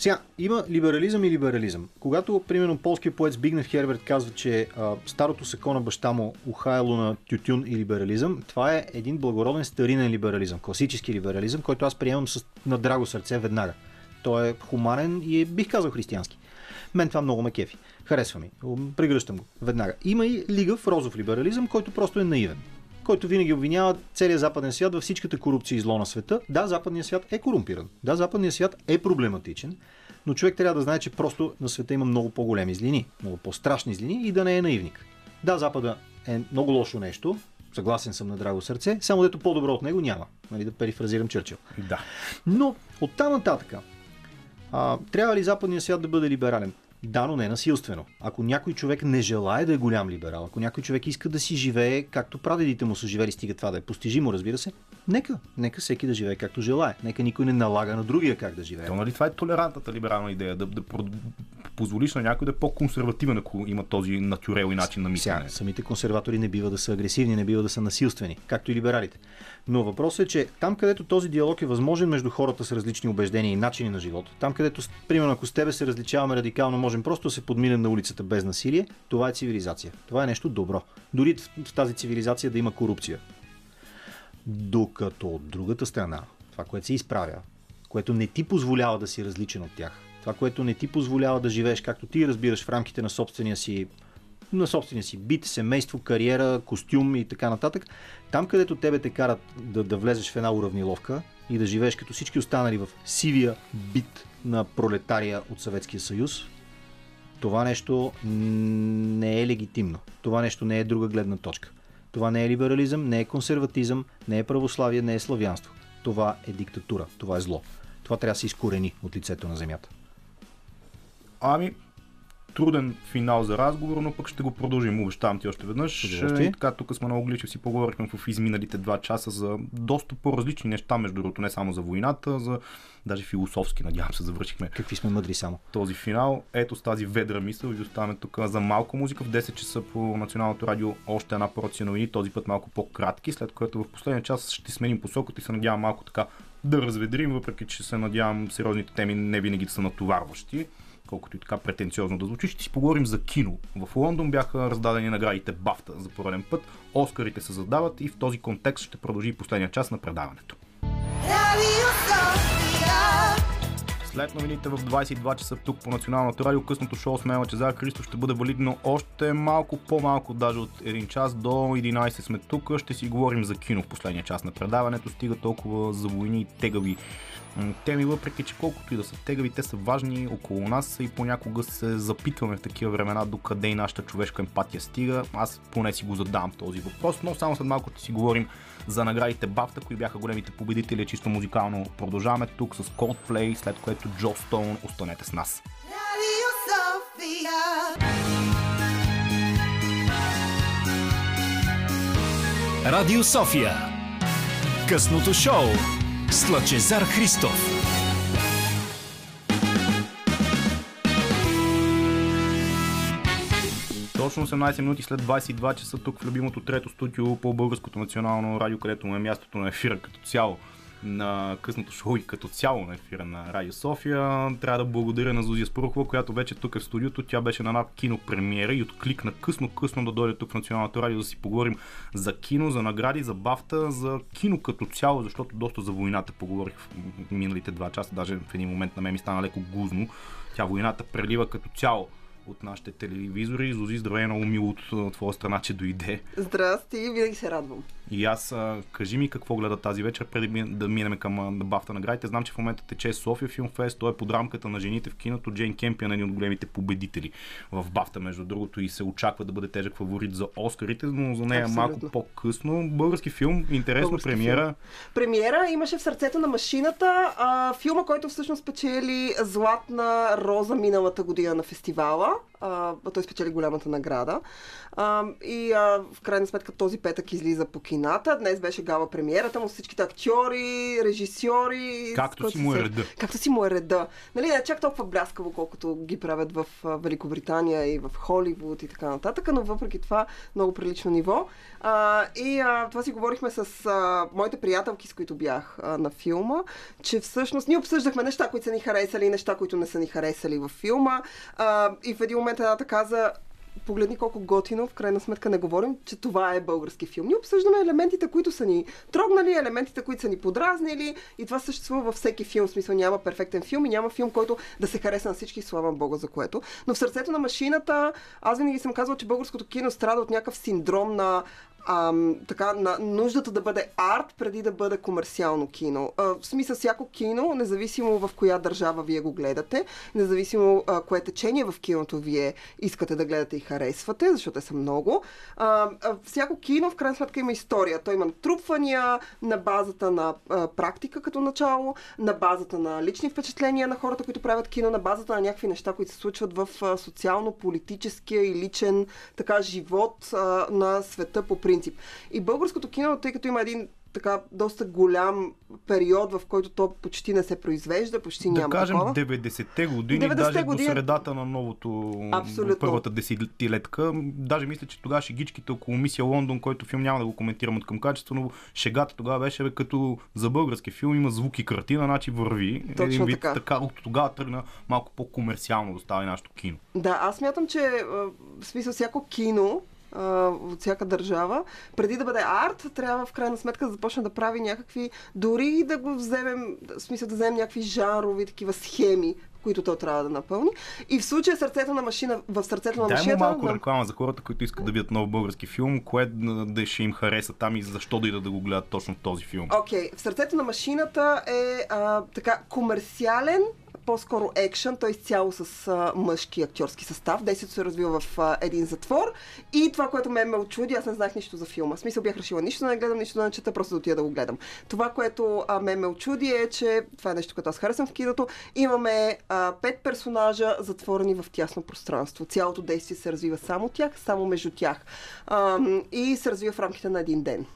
Сега, има либерализъм и либерализъм. Когато, примерно, полският поет Збигнев Херберт казва, че а, старото сако на баща му ухаяло на тютюн и либерализъм, това е един благороден старинен либерализъм, класически либерализъм, който аз приемам с, на драго сърце веднага. Той е хуманен и е, бих казал, християнски. Мен това много ме кефи. Харесва ми. Прегръщам го веднага. Има и лига в розов либерализъм, който просто е наивен който винаги обвинява целия западен свят във всичката корупция и зло на света. Да, западният свят е корумпиран. Да, западният свят е проблематичен, но човек трябва да знае, че просто на света има много по-големи злини, много по-страшни злини и да не е наивник. Да, Запада е много лошо нещо, съгласен съм на драго сърце, само дето по-добро от него няма. Нали, да перифразирам Чърчил. Да. Но от там нататък, а, трябва ли западният свят да бъде либерален? Да, но не насилствено. Ако някой човек не желая да е голям либерал, ако някой човек иска да си живее както прадедите му са живели, стига това да е постижимо, разбира се, нека, нека всеки да живее както желая. Нека никой не налага на другия как да живее. То, нали, това е толерантната либерална идея, да, да позволиш на някой да е по-консервативен, ако има този натюрел и начин на Сега, мислене. самите консерватори не бива да са агресивни, не бива да са насилствени, както и либералите. Но въпросът е, че там, където този диалог е възможен между хората с различни убеждения и начини на живота, там, където, примерно, ако с тебе се различаваме радикално, можем просто да се подминем на улицата без насилие, това е цивилизация. Това е нещо добро. Дори в тази цивилизация да има корупция. Докато от другата страна, това, което се изправя, което не ти позволява да си различен от тях, това, което не ти позволява да живееш както ти разбираш в рамките на собствения си на собствения си бит, семейство, кариера, костюм и така нататък. Там, където тебе те карат да, да влезеш в една уравниловка и да живееш като всички останали в сивия бит на пролетария от Съветския съюз, това нещо не е легитимно. Това нещо не е друга гледна точка. Това не е либерализъм, не е консерватизъм, не е православие, не е славянство. Това е диктатура, това е зло. Това трябва да се изкорени от лицето на земята. Ами, труден финал за разговор, но пък ще го продължим, обещавам ти още веднъж. Удоволствие. И така, тук сме много гличи, си поговорихме в изминалите два часа за доста по-различни неща, между другото, не само за войната, за даже философски, надявам се, завършихме Какви сме мъдри само. този финал. Ето с тази ведра мисъл ви оставаме тук за малко музика. В 10 часа по Националното радио още една порция новини, този път малко по-кратки, след което в последния час ще сменим посоката и се надявам малко така да разведрим, въпреки че се надявам сериозните теми не винаги да са натоварващи колкото и така претенциозно да звучи, ще си поговорим за кино. В Лондон бяха раздадени наградите Бафта за пореден път, Оскарите се задават и в този контекст ще продължи последния час на предаването. След новините в 22 часа тук по Националното радио, късното шоу с мен Лъчезар Христо ще бъде валидно още малко по-малко, даже от един час до 11 сме тук. Ще си говорим за кино в последния час на предаването. Стига толкова за войни и тегави теми, въпреки че колкото и да са тегави, те са важни около нас и понякога се запитваме в такива времена докъде и нашата човешка емпатия стига. Аз поне си го задавам този въпрос, но само след малко ще си говорим за наградите Бафта, кои бяха големите победители, чисто музикално. Продължаваме тук с Coldplay, след което Джо Стоун. Останете с нас. Radio Sofia. Радио София. Късното шоу с Лъчезар Христов. Точно 18 минути след 22 часа тук в любимото трето студио по Българското национално радио, където му е мястото на ефира като цяло на късното шоу и като цяло на ефира на Радио София. Трябва да благодаря на Зузия Спорухова, която вече тук е в студиото. Тя беше на една кинопремиера и откликна късно-късно да дойде тук в Националното радио да си поговорим за кино, за награди, за бафта, за кино като цяло, защото доста за войната поговорих в миналите два часа. Даже в един момент на мен ми стана леко гузно. Тя войната прелива като цяло от нашите телевизори. Зози, здравей, много мило от твоя страна, че дойде. Здрасти, винаги се радвам. И аз, а, кажи ми какво гледа тази вечер, преди да минем към бафта наградите. Знам, че в момента тече София Филм Фест. Той е под рамката на жените в киното. Джейн Кемпион е един от големите победители в бафта, между другото, и се очаква да бъде тежък фаворит за Оскарите, но за нея Абсолютно. малко по-късно. Български филм, интересно, Български премиера. Премиера имаше в сърцето на машината а, филма, който всъщност спечели Златна роза миналата година на фестивала. now А, той спечели голямата награда. А, и а, в крайна сметка този петък излиза по кината. Днес беше гала премиерата му с всичките актьори, режисьори. Както си му е реда. Както си му е реда. Нали, не чак толкова бляскаво, колкото ги правят в Великобритания и в Холивуд и така нататък, но въпреки това много прилично ниво. А, и а, това си говорихме с а, моите приятелки, с които бях а, на филма, че всъщност ние обсъждахме неща, които са ни харесали и неща, които не са ни харесали във филма. А, и в един момент едната каза, погледни колко готино, в крайна сметка не говорим, че това е български филм. Ние обсъждаме елементите, които са ни трогнали, елементите, които са ни подразнили и това съществува във всеки филм. В смисъл няма перфектен филм и няма филм, който да се хареса на всички, слава Бога за което. Но в сърцето на машината, аз винаги съм казвала, че българското кино страда от някакъв синдром на ам, така, на нуждата да бъде арт преди да бъде комерциално кино. А, в смисъл всяко кино, независимо в коя държава вие го гледате, независимо а, кое течение в киното вие искате да гледате и харесвате, защото те са много, а, а, всяко кино в крайна сметка има история. Той има натрупвания на базата на а, практика като начало, на базата на лични впечатления на хората, които правят кино, на базата на някакви неща, които се случват в социално-политическия и личен така живот а, на света по принцип. И българското кино, тъй като има един така доста голям период, в който то почти не се произвежда, почти Да няма кажем такова. 90-те години, 90-те даже години- до средата на новото, Абсолютно. първата десетилетка. Даже мисля, че тогава шегичките около мисия Лондон, който филм няма да го коментирам от към качество, но шегата тогава беше бе, като за български филм има звук и картина, значи върви. Точно Един вид, така. така. От тогава тръгна малко по-комерциално да става нашето кино. Да, аз смятам, че в смисъл всяко кино от всяка държава, преди да бъде арт, трябва в крайна сметка да започне да прави някакви, дори и да го вземем, в смисъл да вземем някакви жанрови такива схеми, които то трябва да напълни. И в случая сърцето на машина, в сърцето на Дай машината... малко да- реклама за хората, които искат да видят нов български филм, кое да, ще им хареса там и защо да идат да го гледат точно този филм. Окей, в сърцето на машината е а, така комерциален, по-скоро екшен, той изцяло с а, мъжки актьорски състав. Действието се развива в а, един затвор. И това, което ме ме очуди, аз не знаех нищо за филма. В смисъл бях решила нищо да не гледам, нищо да не чета, просто да отида да го гледам. Това, което а, ме ме очуди е, че това е нещо, което аз харесвам в киното. Имаме а, пет персонажа затворени в тясно пространство. Цялото действие се развива само тях, само между тях. А, и се развива в рамките на един ден.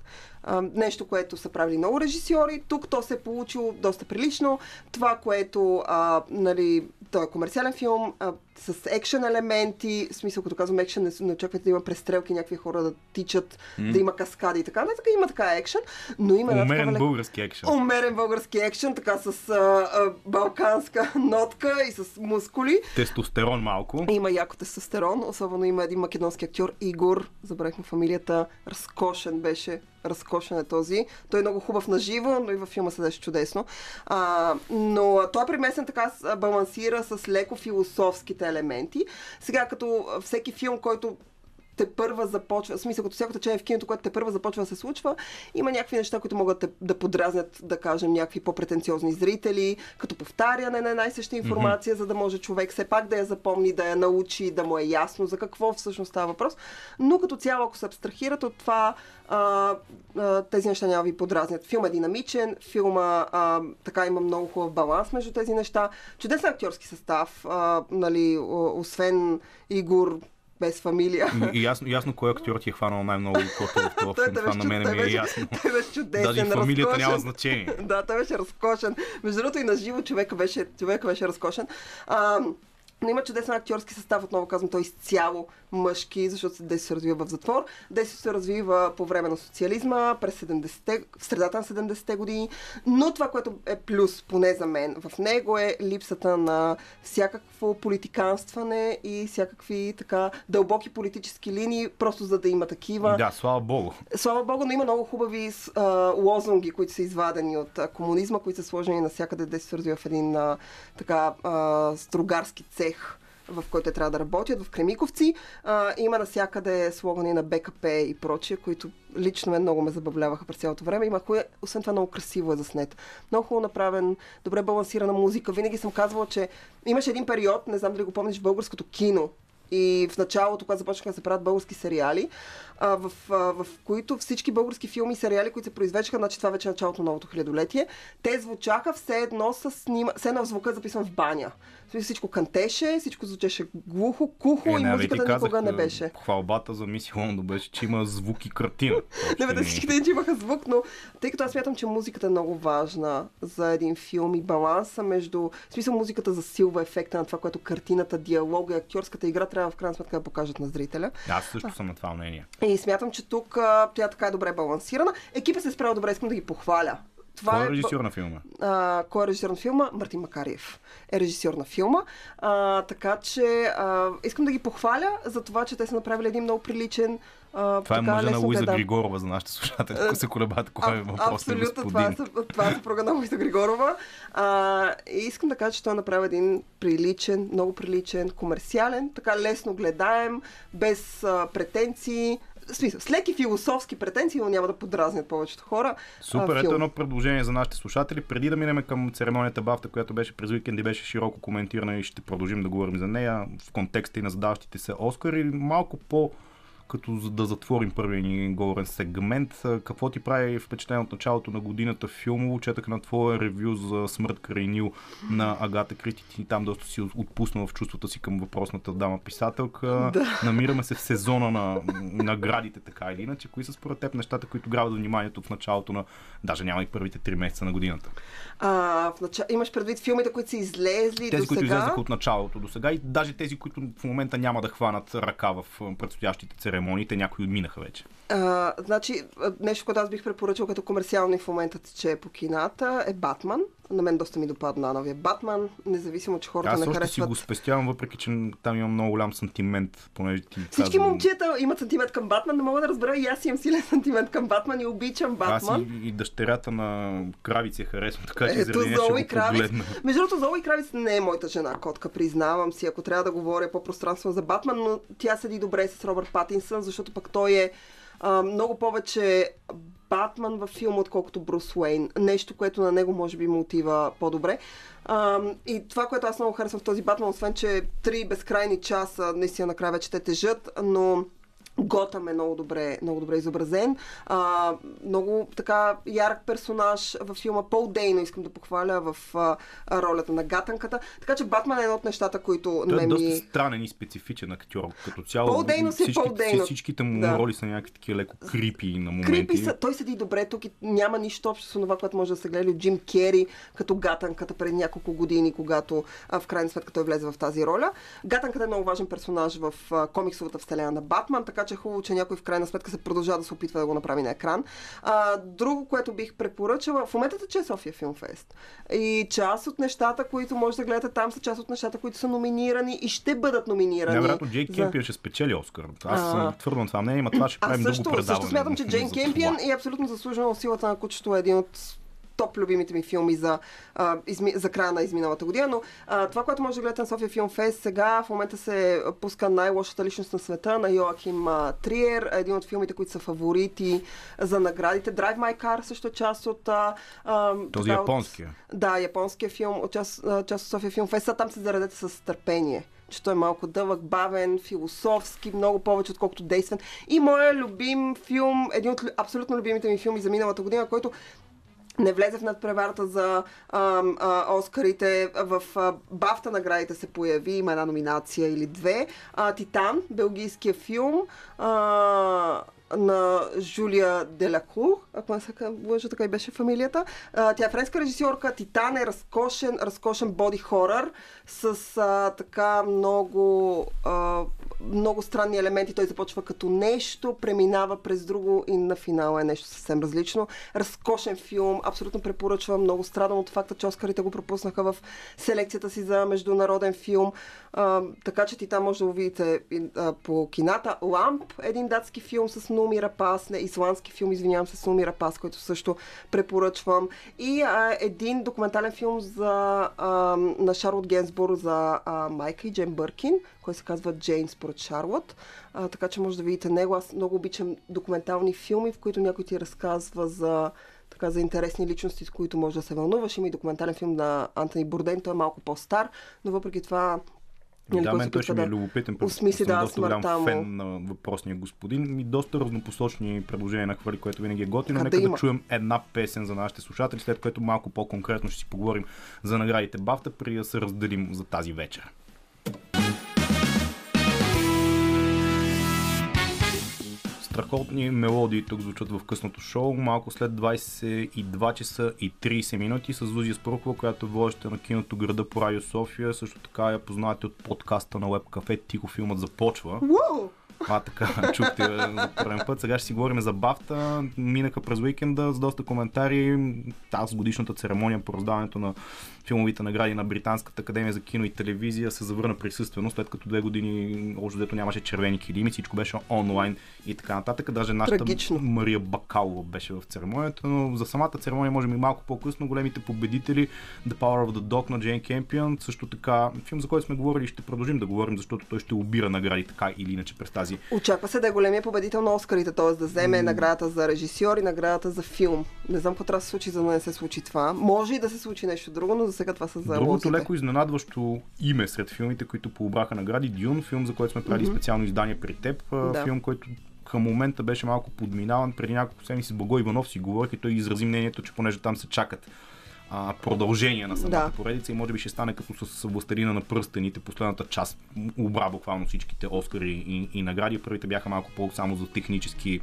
Нещо, което са правили много режисьори. Тук то се е получило доста прилично. Това, което, а, нали, той е комерциален филм а, с екшен елементи. В смисъл, като казвам екшен, не, не очаквайте да има престрелки, някакви хора да тичат, да има каскади и така. Така има така екшен, но има Умерен такава български екшен. Умерен български екшен, така с а, а, балканска *laughs* нотка и с мускули. Тестостерон малко. Има яко тестостерон, особено има един македонски актьор Игор, забравихме фамилията, разкошен беше, разкошен е този. Той е много хубав на живо, но и във филма се беше чудесно. А, но той е примесен така, балансира с леко философските елементи. Сега, като всеки филм, който те първа започва, в смисъл като всяко течение в киното, което те първа започва да се случва, има някакви неща, които могат да, да подразнят, да кажем, някакви по-претенциозни зрители, като повтаряне на една и съща информация, mm-hmm. за да може човек все пак да я запомни, да я научи, да му е ясно за какво всъщност става въпрос. Но като цяло, ако се абстрахират от това, а, а, тези неща няма ви подразнят. Филм е динамичен, филма а, така има много хубав баланс между тези неща. Чудесен актьорски състав, а, нали, освен Игор без фамилия. И ясно, ясно кой актьор ти е хванал най-много кота в *laughs* Той- филм. Това на чуд- мен той ми е ясно. *laughs* Той беше чудесен, Даже и фамилията разкошен. няма значение. *laughs* да, той беше разкошен. Между другото и на живо човека беше, човека беше разкошен. А, но има чудесен актьорски състав, отново казвам, той изцяло мъжки, защото действието се развива в затвор. Действието се развива по време на социализма, през 70-те, в средата на 70-те години. Но това, което е плюс, поне за мен, в него е липсата на всякакво политиканстване и всякакви така дълбоки политически линии, просто за да има такива. Да, слава богу. Слава Богу, но има много хубави а, лозунги, които са извадени от а, комунизма, които са сложени навсякъде, да се развива в един а, така а, строгарски цех в който те трябва да работят, в Кремиковци. А, има навсякъде слогани на БКП и прочие, които лично мен много ме забавляваха през цялото време. Има хубаво, освен това много красиво е заснет. Много хубаво направен, добре балансирана музика. Винаги съм казвала, че имаше един период, не знам дали го помниш, в българското кино, и в началото, когато започнаха да се правят български сериали, а, в, а, в които всички български филми и сериали, които се произвеждаха, значи това вече е началото на новото хилядолетие, те звучаха все едно с снима, все едно звука е записан в баня. В Всичко кантеше, всичко звучеше глухо, кухо и нали музиката ти никога казах, не а, беше. Хвалбата за Миси Лондо беше, че има звук и картина. *laughs* Не, бе, да всичките че имаха звук, но тъй като аз смятам, че музиката е много важна за един филм и баланса между... В смисъл, музиката засилва ефекта на това, което картината, диалога и актьорската игра трябва в крайна сметка да покажат на зрителя. Аз също съм на това мнение. И смятам, че тук тя така е добре балансирана. Екипа се е справил добре, искам да ги похваля. Това Кой е режисьор на филма? а, кой е режисьор на филма? Мартин Макариев е режисьор на филма. А, така че а, искам да ги похваля за това, че те са направили един много приличен. А, Това е мъжа на Луиза. Григорова за нашите слушатели, ако се колебат кой е А- въпрос на Абсолютно, това е, това е съпруга на Луиза Григорова. А, и искам да кажа, че той направи един приличен, много приличен, комерциален, така лесно гледаем, без а, претенции. Смисъл, с леки философски претенции, но няма да подразнят повечето хора. Супер, а, ето едно предложение за нашите слушатели. Преди да минем към церемонията Бафта, която беше през уикенд и беше широко коментирана и ще продължим да говорим за нея в контекста и на задаващите се Оскари, малко по като да затворим първия ни говорен сегмент. Какво ти прави впечатление от началото на годината филмово? Четах на твоя ревю за Смърт край Нил на Агата Кристи. Ти там доста си отпуснала в чувствата си към въпросната дама писателка. Да. Намираме се в сезона на наградите, така или иначе. Кои са според теб нещата, които грабят вниманието в началото на... Даже няма и първите три месеца на годината. А, в начало, имаш предвид филмите, които са излезли Тези, до които излезаха от началото до сега и даже тези, които в момента няма да хванат ръка в предстоящите церемонии, те някои минаха вече. А, значи, нещо, което аз бих препоръчал като комерциално и в момента тече по кината е Батман. На мен доста ми допадна новия Батман, независимо, че хората Аз не още си харесват. го спестявам, въпреки че там имам много голям сантимент, понеже ти Всички каза- момчета имат сантимент към Батман, не мога да разбера и аз имам силен сантимент към Батман и обичам Аз Батман. и, и дъщерята на Кравици я харесвам, така че Ето заради ще Зои Кравиц. погледна. Между другото, Зои Кравиц не е моята жена, котка, признавам си, ако трябва да говоря по-пространствено за Батман, но тя седи добре с Робърт Патинсън, защото пък той е а, много повече Батман във филма, отколкото Брус Уейн. Нещо, което на него може би му отива по-добре. А, и това, което аз много харесвам в този Батман, освен че три безкрайни часа, наистина накрая вече те тежат, но Готъм е много добре, много добре изобразен. А, много така ярък персонаж във филма. Пол Дейно искам да похваля в а, ролята на гатанката. Така че Батман е едно от нещата, които Той ме е доста ми... странен и специфичен актьор. Като цяло, Пол Дейнос е всички, Пол Дейнос. всичките му Да. роли са някакви такива леко крипи на моменти. Крипи са, той седи добре тук и няма нищо общо с това, което може да се гледа от Джим Кери като гатанката преди няколко години, когато а, в крайна сметка той влезе в тази роля. Гатанката е много важен персонаж в а, комиксовата вселена на Батман, така че е хубаво, че някой в крайна сметка се продължава да се опитва да го направи на екран. А, друго, което бих препоръчала, в момента тече София Филмфест. И част от нещата, които може да гледате там, са част от нещата, които са номинирани и ще бъдат номинирани. Невероятно, Джейк за- Кемпион ще спечели Оскар. Аз А. съм твърдо на това мнение, но това ще правим също, друго предаване. също смятам, че Джейн за Кемпион е абсолютно заслужено силата на кучето е един от топ любимите ми филми за, а, изми, за края на изминалата година, но а, това, което може да гледате на София Филм Фест сега, в момента се пуска най-лошата личност на света на Йоахим а, Триер, един от филмите, които са фаворити за наградите. Drive My Car също е част от... А, Този така, от- японския. Да, японския филм, от част, част от София Филм Фест. Там се заредете с търпение че той е малко дълъг, бавен, философски, много повече отколкото действен. И моя любим филм, един от лю- абсолютно любимите ми филми за миналата година, който не влезе в надпреварата за а, а, Оскарите. В а, Бафта наградите се появи, има една номинация или две. А, Титан, белгийския филм а, на Жулия Делакур, ако не се лъжа, така и беше фамилията. А, тя е френска режисьорка. Титан е разкошен, разкошен боди хорър с а, така много а, много странни елементи. Той започва като нещо, преминава през друго и на финала е нещо съвсем различно. Разкошен филм, абсолютно препоръчвам. Много страдам от факта, че Оскарите го пропуснаха в селекцията си за международен филм. А, така че ти там може да го видите и, а, по кината. Ламп, един датски филм с Нуми Рапас, не, исландски филм, извинявам се, с Нуми Рапас, който също препоръчвам. И а, един документален филм за, а, на Шарлот Генсбур за а, майка и Джен Бъркин, който се казва Джейн според Шарлот. А, така че може да видите него. Аз много обичам документални филми, в които някой ти разказва за така за интересни личности, с които може да се вълнуваш. Има и документален филм на Антони Бурден, той е малко по-стар, но въпреки това Нали, да, мен той ще ми е любопитен. осмисли, да, доста голям му. фен на въпросния господин и доста разнопосочни предложения на хвали, което винаги е готино. Нека да има? чуем една песен за нашите слушатели, след което малко по-конкретно ще си поговорим за наградите Бафта, преди да се разделим за тази вечер. Страхотни мелодии тук звучат в късното шоу. Малко след 22 часа и 30 минути с Зузия Спрухова, която е водеща на киното Града по Радио София. Също така я познавате от подкаста на Web Cafe Тихо филмът започва. Уау! А, така, *laughs* чухте за първен път. Сега ще си говорим за Бафта. Минаха през уикенда с доста коментари. Тази годишната церемония по раздаването на филмовите награди на Британската академия за кино и телевизия се завърна присъствено, след като две години още дето нямаше червени килими, всичко беше онлайн и така нататък. Даже нашата Трагично. Мария Бакалова беше в церемонията, но за самата церемония може би малко по-късно големите победители The Power of the Dog на Джейн Кемпион, също така филм, за който сме говорили и ще продължим да говорим, защото той ще обира награди така или иначе през тази Очаква се да е големия победител на Оскарите, т.е. да вземе наградата за режисьор и наградата за филм. Не знам какво трябва да се случи, за да не се случи това. Може и да се случи нещо друго, но сега това са за Другото леко изненадващо име сред филмите, които пообраха награди, Дюн, филм, за който сме правили специално издание при теб. Да. Филм, който към момента беше малко подминаван. Преди няколко седмици с Благой Иванов си говорих и той изрази мнението, че понеже там се чакат а, продължение на самата Да. поредица и може би ще стане като с Властелина на пръстените, последната част обра буквално всичките Оскари и, и награди. Първите бяха малко по-само за технически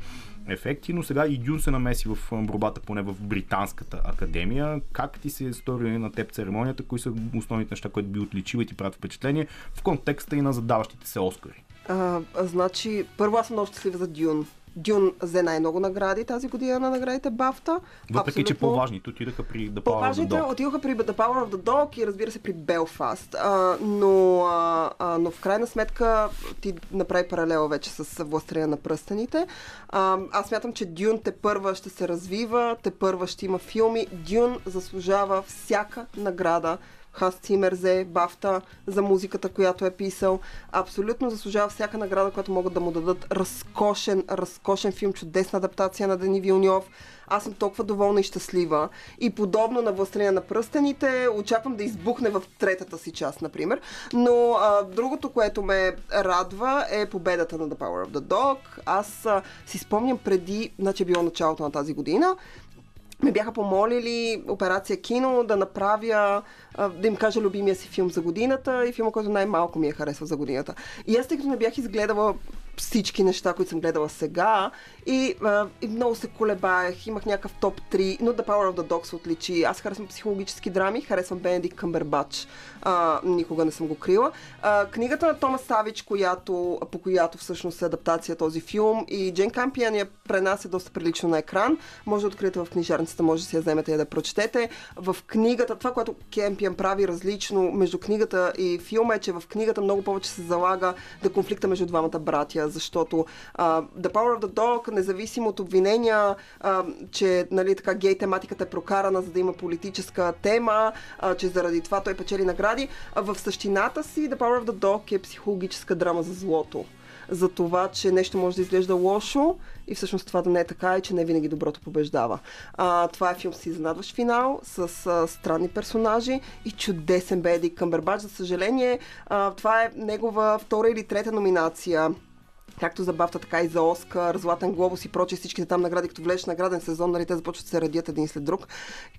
ефекти, но сега и Дюн се намеси в борбата поне в Британската академия. Как ти се стори на теб церемонията? Кои са основните неща, които би отличили и ти правят впечатление в контекста и на задаващите се Оскари? А, а, значи, първо аз съм много щастлива за Дюн. Дюн взе най-много награди тази година на наградите Бафта. Въпреки, че по-важните отидаха при The Power of the По-важните Dog. отидоха при The Power of the Dog и разбира се при Белфаст. А, но, а, а, но в крайна сметка ти направи паралела вече с Властелина на пръстените. А, аз смятам, че Дюн те първа ще се развива, те първа ще има филми. Дюн заслужава всяка награда. Хас Цимер взе Бафта за музиката, която е писал. Абсолютно заслужава всяка награда, която могат да му дадат. Разкошен, разкошен филм, чудесна адаптация на Дени Вилньов. Аз съм толкова доволна и щастлива. И подобно на Властелина на пръстените, очаквам да избухне в третата си част, например. Но а, другото, което ме радва е победата на The Power of the Dog. Аз а, си спомням преди, значи е било началото на тази година, ме бяха помолили операция кино да направя, да им кажа любимия си филм за годината и филма, който най-малко ми е харесал за годината. И аз, тъй като не бях изгледала всички неща, които съм гледала сега и, а, и много се колебаех, имах някакъв топ 3, но The Power of the Dog се отличи. Аз харесвам психологически драми, харесвам Бенедикт Къмбербач, никога не съм го крила. А, книгата на Томас Савич, която, по която всъщност е адаптация този филм и Джен Кампиан я пренася доста прилично на екран. Може да откриете в книжарницата, може да си я вземете и да прочетете. В книгата, това, което Кемпиан прави различно между книгата и филма е, че в книгата много повече се залага да конфликта между двамата братя, защото а, The Power of the Dog, независимо от обвинения, а, че нали, така гей тематиката е прокарана, за да има политическа тема, а, че заради това той печели награди, а в същината си The Power of the Dog е психологическа драма за злото за това, че нещо може да изглежда лошо и всъщност това да не е така и че не винаги доброто побеждава. А, това е филм с изненадващ финал, с а, странни персонажи и чудесен Беди Къмбербач. За съжаление, а, това е негова втора или трета номинация както за Бафта, така и за Оскар, Златен глобус и прочие всичките там награди, като влезеш в награден сезон, нали, те започват да се радят един след друг.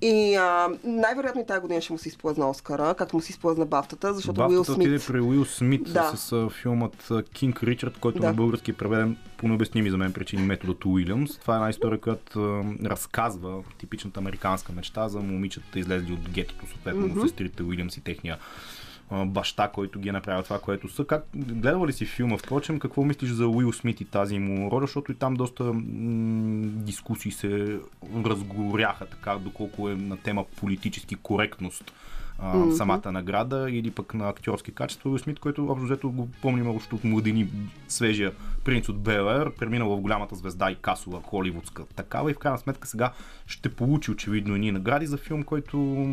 И а, най-вероятно и тази година ще му се изплъзна Оскара, както му се изплъзна Бафтата, защото Уил Бафтата отиде Смит... при Уил Смит Да. с а, филмът Кинг Ричард, който Да. на български е преведен по необясними за мен причини методът Уилямс. Това е една история, която а, разказва типичната американска мечта за момичета излезли от гетото, съответно mm-hmm. сестрите Уилямс и техния баща, който ги е направил това, което са. Как, гледала ли си филма, впрочем, какво мислиш за Уил Смит и тази му роля, защото и там доста м- дискусии се разгоряха, така, доколко е на тема политически коректност а, mm-hmm. самата награда или пък на актьорски качества. Уил Смит, който общо взето го помним още от младини свежия принц от Белер, преминал в голямата звезда и касова холивудска такава и в крайна сметка сега ще получи очевидно и награди за филм, който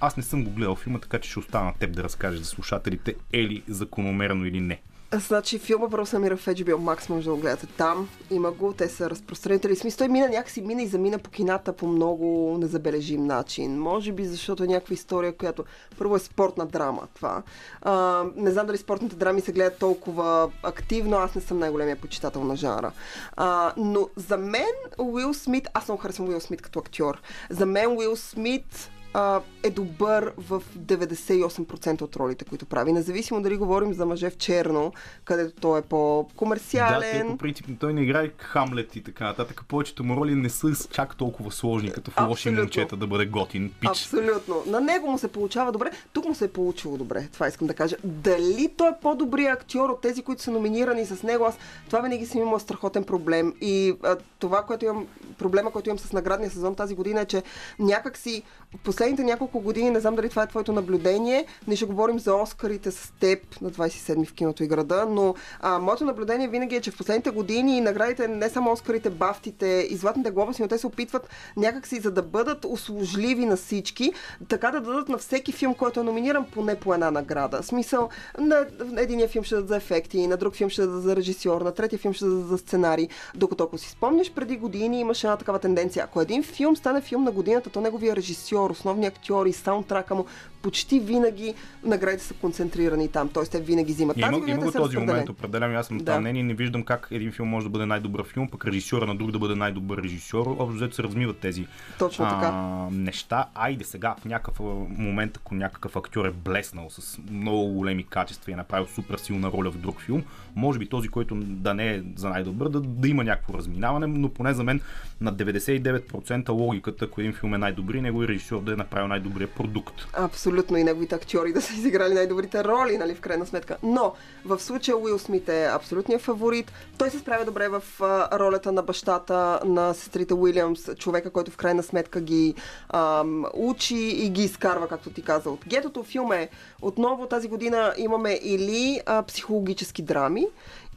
аз не съм го гледал филма, така че ще остана на теб да разкажеш за слушателите е ли закономерно или не. Значи филма първо се намира в HBO Max, може да го гледате там. Има го, те са разпространители. Смисъл, той мина някакси, мина и замина по кината по много незабележим начин. Може би защото е някаква история, която първо е спортна драма това. А, не знам дали спортните драми се гледат толкова активно, аз не съм най-големия почитател на жанра. А, но за мен Уил Смит, аз много харесвам Уил Смит като актьор. За мен Уил Смит а, е добър в 98% от ролите, които прави. Независимо дали говорим за мъже в черно, където той е Да, по-комерциален. той по принцип той не играе Хамлет и така нататък. Повечето му роли не са чак толкова сложни, като в лоши момчета да бъде готин пич. Абсолютно. На него му се получава добре. Тук му се е получило добре. Това искам да кажа. Дали той е по-добрият актьор от тези, които са номинирани с него? Аз това винаги съм имала страхотен проблем. И а, това, което имам, проблема, който имам с наградния сезон тази година е, че някак си в последните няколко години, не знам дали това е твоето наблюдение, ние ще говорим за Оскарите с теб на 27 в киното и града, но а, моето наблюдение винаги е, че в последните години наградите, не само Оскарите, бафтите и Златните глобуси, но те се опитват някакси, за да бъдат услужливи на всички, така да дадат на всеки филм, който е номиниран поне по една награда. В смисъл, на единия филм ще дадат за ефекти, на друг филм ще дадат за режисьор, на третия филм ще дадат за сценарий. Докато ако си спомняш, преди години имаше една такава тенденция. Ако един филм стане филм на годината, то неговия режисьор, основният актьор и саундтрака му, почти винаги наградите са концентрирани там. Тоест те винаги взимат. Тази Има, има го този момент, определено аз съм Да. да. мнение, не виждам как един филм може да бъде най-добър филм, пък режисьора на друг да бъде най-добър режисьор. Общо взето се размиват тези Точно така. а, неща. Айде сега в някакъв момент, ако някакъв актьор е блеснал с много големи качества и е направил супер силна роля в друг филм, може би този, който да не е за най-добър, да, да има някакво разминаване, но поне за мен на 99% логиката, ако един филм е най-добри, негови режисьор да е направил най-добрия продукт. Абсолютно и неговите актьори да са *laughs* изиграли най-добрите роли, нали, в крайна сметка. Но в случая Уил Смит е абсолютният фаворит. Той се справя добре в а, ролята на бащата на сестрите Уилямс, човека, който в крайна сметка ги ам, учи и ги изкарва, както ти каза. От гетото филм е отново тази година имаме или а, психологически драми,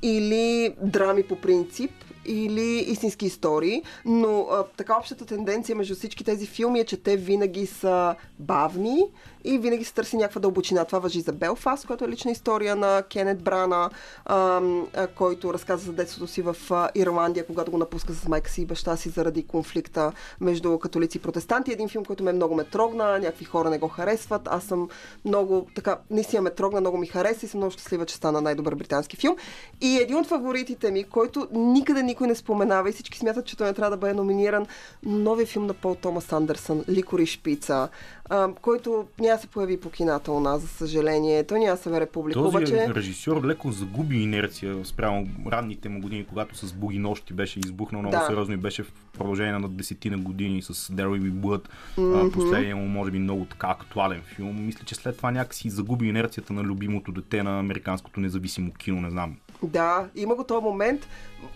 или драми по принцип, или истински истории, но а, така общата тенденция между всички тези филми е, че те винаги са бавни и винаги се търси някаква дълбочина. Това въжи за Белфаст, която е лична история на Кенет Брана, ам, а, който разказа за детството си в а, Ирландия, когато го напуска с майка си и баща си заради конфликта между католици и протестанти. Един филм, който ме много ме трогна, някакви хора не го харесват. Аз съм много, така, наистина ме трогна, много ми хареса и съм много щастлива, че стана най-добър британски филм. И един от фаворитите ми, който никъде никой не споменава и всички смятат, че той не трябва да бъде номиниран, новия филм на Пол Томас Андерсън, Ликори шпица, а, който няма се появи по кината у нас, за съжаление. Той няма се република, Този обаче... режисьор леко загуби инерция спрямо ранните му години, когато с Буги нощи беше избухнал много Да. сериозно и беше в продължение на десетина години с There Will Be Blood. Mm-hmm. Последния му, може би, много така актуален филм. Мисля, че след това някакси загуби инерцията на любимото дете на американското независимо кино, не знам. Да, има го този момент.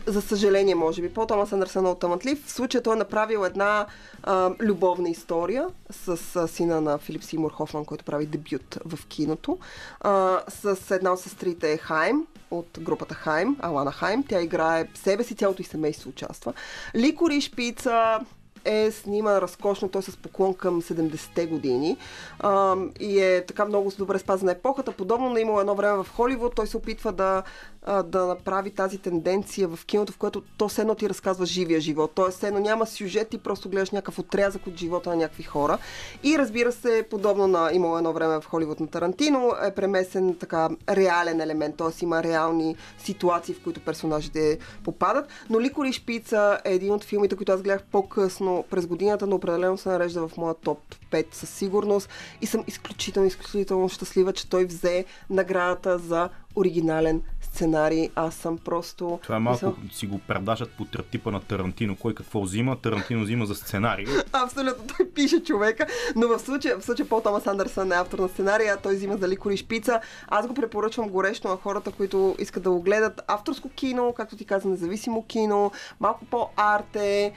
За съжаление, може би. Пол Томас Андерсън е много талантлив. В случая той е направил една а, любовна история с а, сина на Филип Симур Хофман, който прави дебют в киното. А, с една от сестрите Хайм от групата Хайм, Алана Хайм. Тя играе себе си, цялото и семейство участва. Ликори Шпица е сниман разкошно, той е с поклон към 70-те години а, и е така много добре спазена епохата. Подобно на имало едно време в Холивуд, той се опитва да, а, да направи тази тенденция в киното, в което то все едно ти разказва живия живот. Тоест, все едно няма сюжет, ти просто гледаш някакъв отрязък от живота на някакви хора. И разбира се, подобно на имало едно време в Холивуд на Тарантино, е премесен така реален елемент, т.е. има реални ситуации, в които персонажите попадат. Но Ликори и Шпица е един от филмите, които аз гледах по-късно през годината, но определено се нарежда в моя топ 5 със сигурност. И съм изключително, изключително щастлива, че той взе наградата за оригинален сценарий. Аз съм просто... Това е малко, мисъл- си го предашат по типа на Тарантино. Кой какво взима, Тарантино взима за сценарий. *laughs* Абсолютно, той пише човека, но в случая, в случая Пол Томас Андерсън е автор на сценария, той взима за ликори шпица. Аз го препоръчвам горещо на хората, които искат да го гледат. Авторско кино, както ти каза, независимо кино, малко по-арте.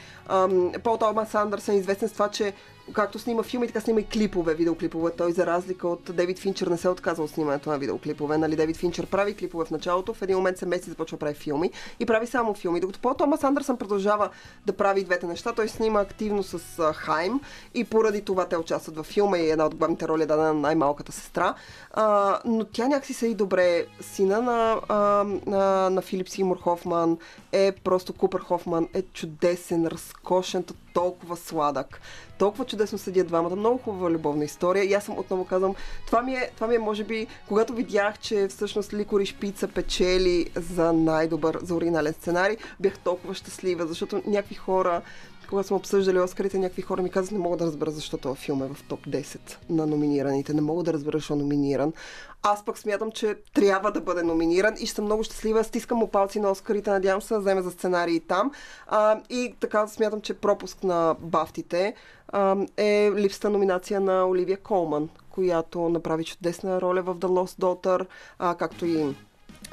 Пол Томас Андерсън е известен с това, че както снима филми, така снима и клипове, видеоклипове. Той, за разлика от Дейвид Финчер, не се отказа от снимането на видеоклипове. Нали, Дейвид Финчер прави клипове в началото, в един момент се меси започва да прави филми и прави само филми. Докато Пол Томас Андерсън продължава да прави двете неща. Той снима активно с Хайм и поради това те участват във филма и една от главните роли е дадена на най-малката сестра. А, но тя някакси се и добре. Сина на, а, на, на Филип Симур Хофман е просто Купър Хофман, е чудесен, разкошен, толкова сладък. Толкова чудесно седят двамата. Много хубава любовна история. И аз съм отново казвам, това ми е, това ми е може би, когато видях, че всъщност Ликори Шпица печели за най-добър, за оригинален сценарий, бях толкова щастлива, защото някакви хора, когато сме обсъждали Оскарите, някакви хора ми казват, не мога да разбера защо този филм е в топ 10 на номинираните. Не мога да разбера, защо е номиниран. Аз пък смятам, че трябва да бъде номиниран и ще съм много щастлива. Стискам му палци на Оскарите, надявам се да вземе за сценарий там. А, и така смятам, че пропуск на бафтите а, е липсата номинация на Оливия Колман, която направи чудесна роля в The Lost Daughter, а, както и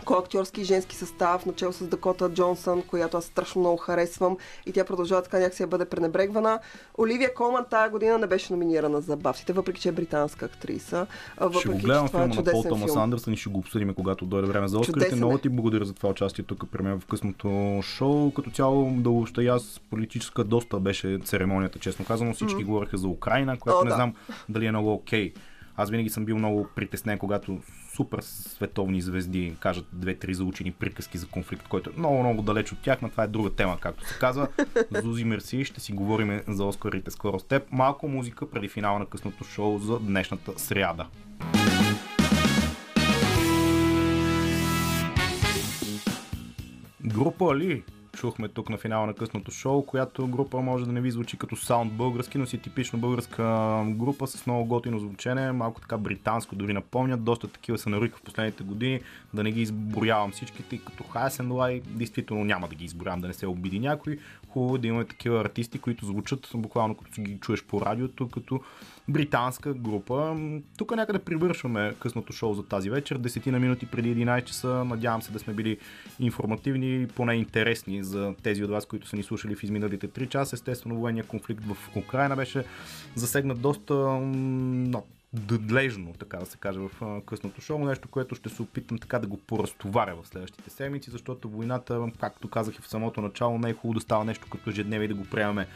актьорски и женски състав, начало с Дакота Джонсън, която аз страшно много харесвам и тя продължава така някакси да бъде пренебрегвана. Оливия Колман тая година не беше номинирана за бафтите, въпреки че е британска актриса. а Ще го Въпреки, гледам е филма на Пол Томас. Андерсън и ще го обсъдим, когато дойде време за Оскарите. Много е. ти благодаря за това участие тук при мен в късното шоу. Като цяло да въобще аз политическа доста беше церемонията, честно казано. Всички говореха за Украина, което О, не да. знам дали е много окей. Аз винаги съм бил много притеснен, когато супер световни звезди кажат две-три заучени приказки за конфликт, който е много, много далеч от тях, но това е друга тема, както се казва. *laughs* Зузи Мерси, ще си говорим за Оскарите скоро с теб. Малко музика преди финала на късното шоу за днешната сряда. Група ли? Чухме тук на финала на късното шоу, която група може да не ви звучи като саунд български, но си типично българска група с много готино звучене, малко така британско дори напомнят, доста такива се наруиха в последните години, да не ги изброявам всичките, като and Light, действително няма да ги изброявам, да не се обиди някой, хубаво да имаме такива артисти, които звучат буквално като ги чуеш по радиото, като британска група. Тук някъде привършваме късното шоу за тази вечер. Десетина минути преди 11 часа. Надявам се да сме били информативни, поне интересни за тези от вас, които са ни слушали в изминалите 3 часа. Естествено, военният конфликт в Украина беше засегнат доста длежно, така да се каже, в късното шоу. Нещо, което ще се опитам така да го поразтоваря в следващите седмици, защото войната, както казах и в самото начало, не е хубаво да става нещо като ежедневие и да го приемаме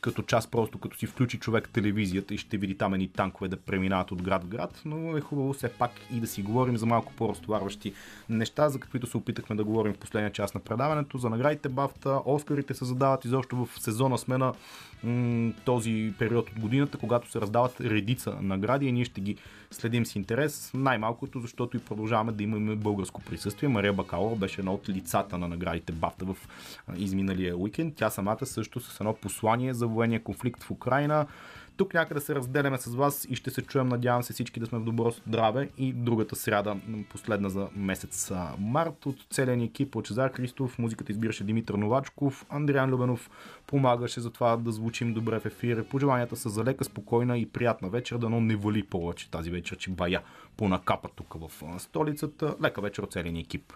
като част, просто като си включи човек телевизията и ще види там едни танкове да преминават от град в град, но е хубаво все пак и да си говорим за малко по-разтоварващи неща, за каквито се опитахме да говорим в последния част на предаването, за наградите Бафта, Оскарите се задават изобщо в сезона сме на м- този период от годината, когато се раздават редица награди и ние ще ги следим с интерес, най-малкото, защото и продължаваме да имаме българско присъствие. Мария Бакалова беше едно от лицата на наградите Бафта в изминалия уикенд. Тя самата също с едно послание за военния конфликт в Украина. Тук някъде се разделяме с вас и ще се чуем, надявам се всички да сме в добро здраве и другата сряда, последна за месец март. От целия ни екип, Чезар Христов, музиката избираше Димитър Новачков, Андриан Любенов помагаше за това да звучим добре в ефир. Пожеланията са за лека, спокойна и приятна вечер, дано не вали повече тази вечер, че бая понакапа тук в столицата. Лека вечер от целия ни екип.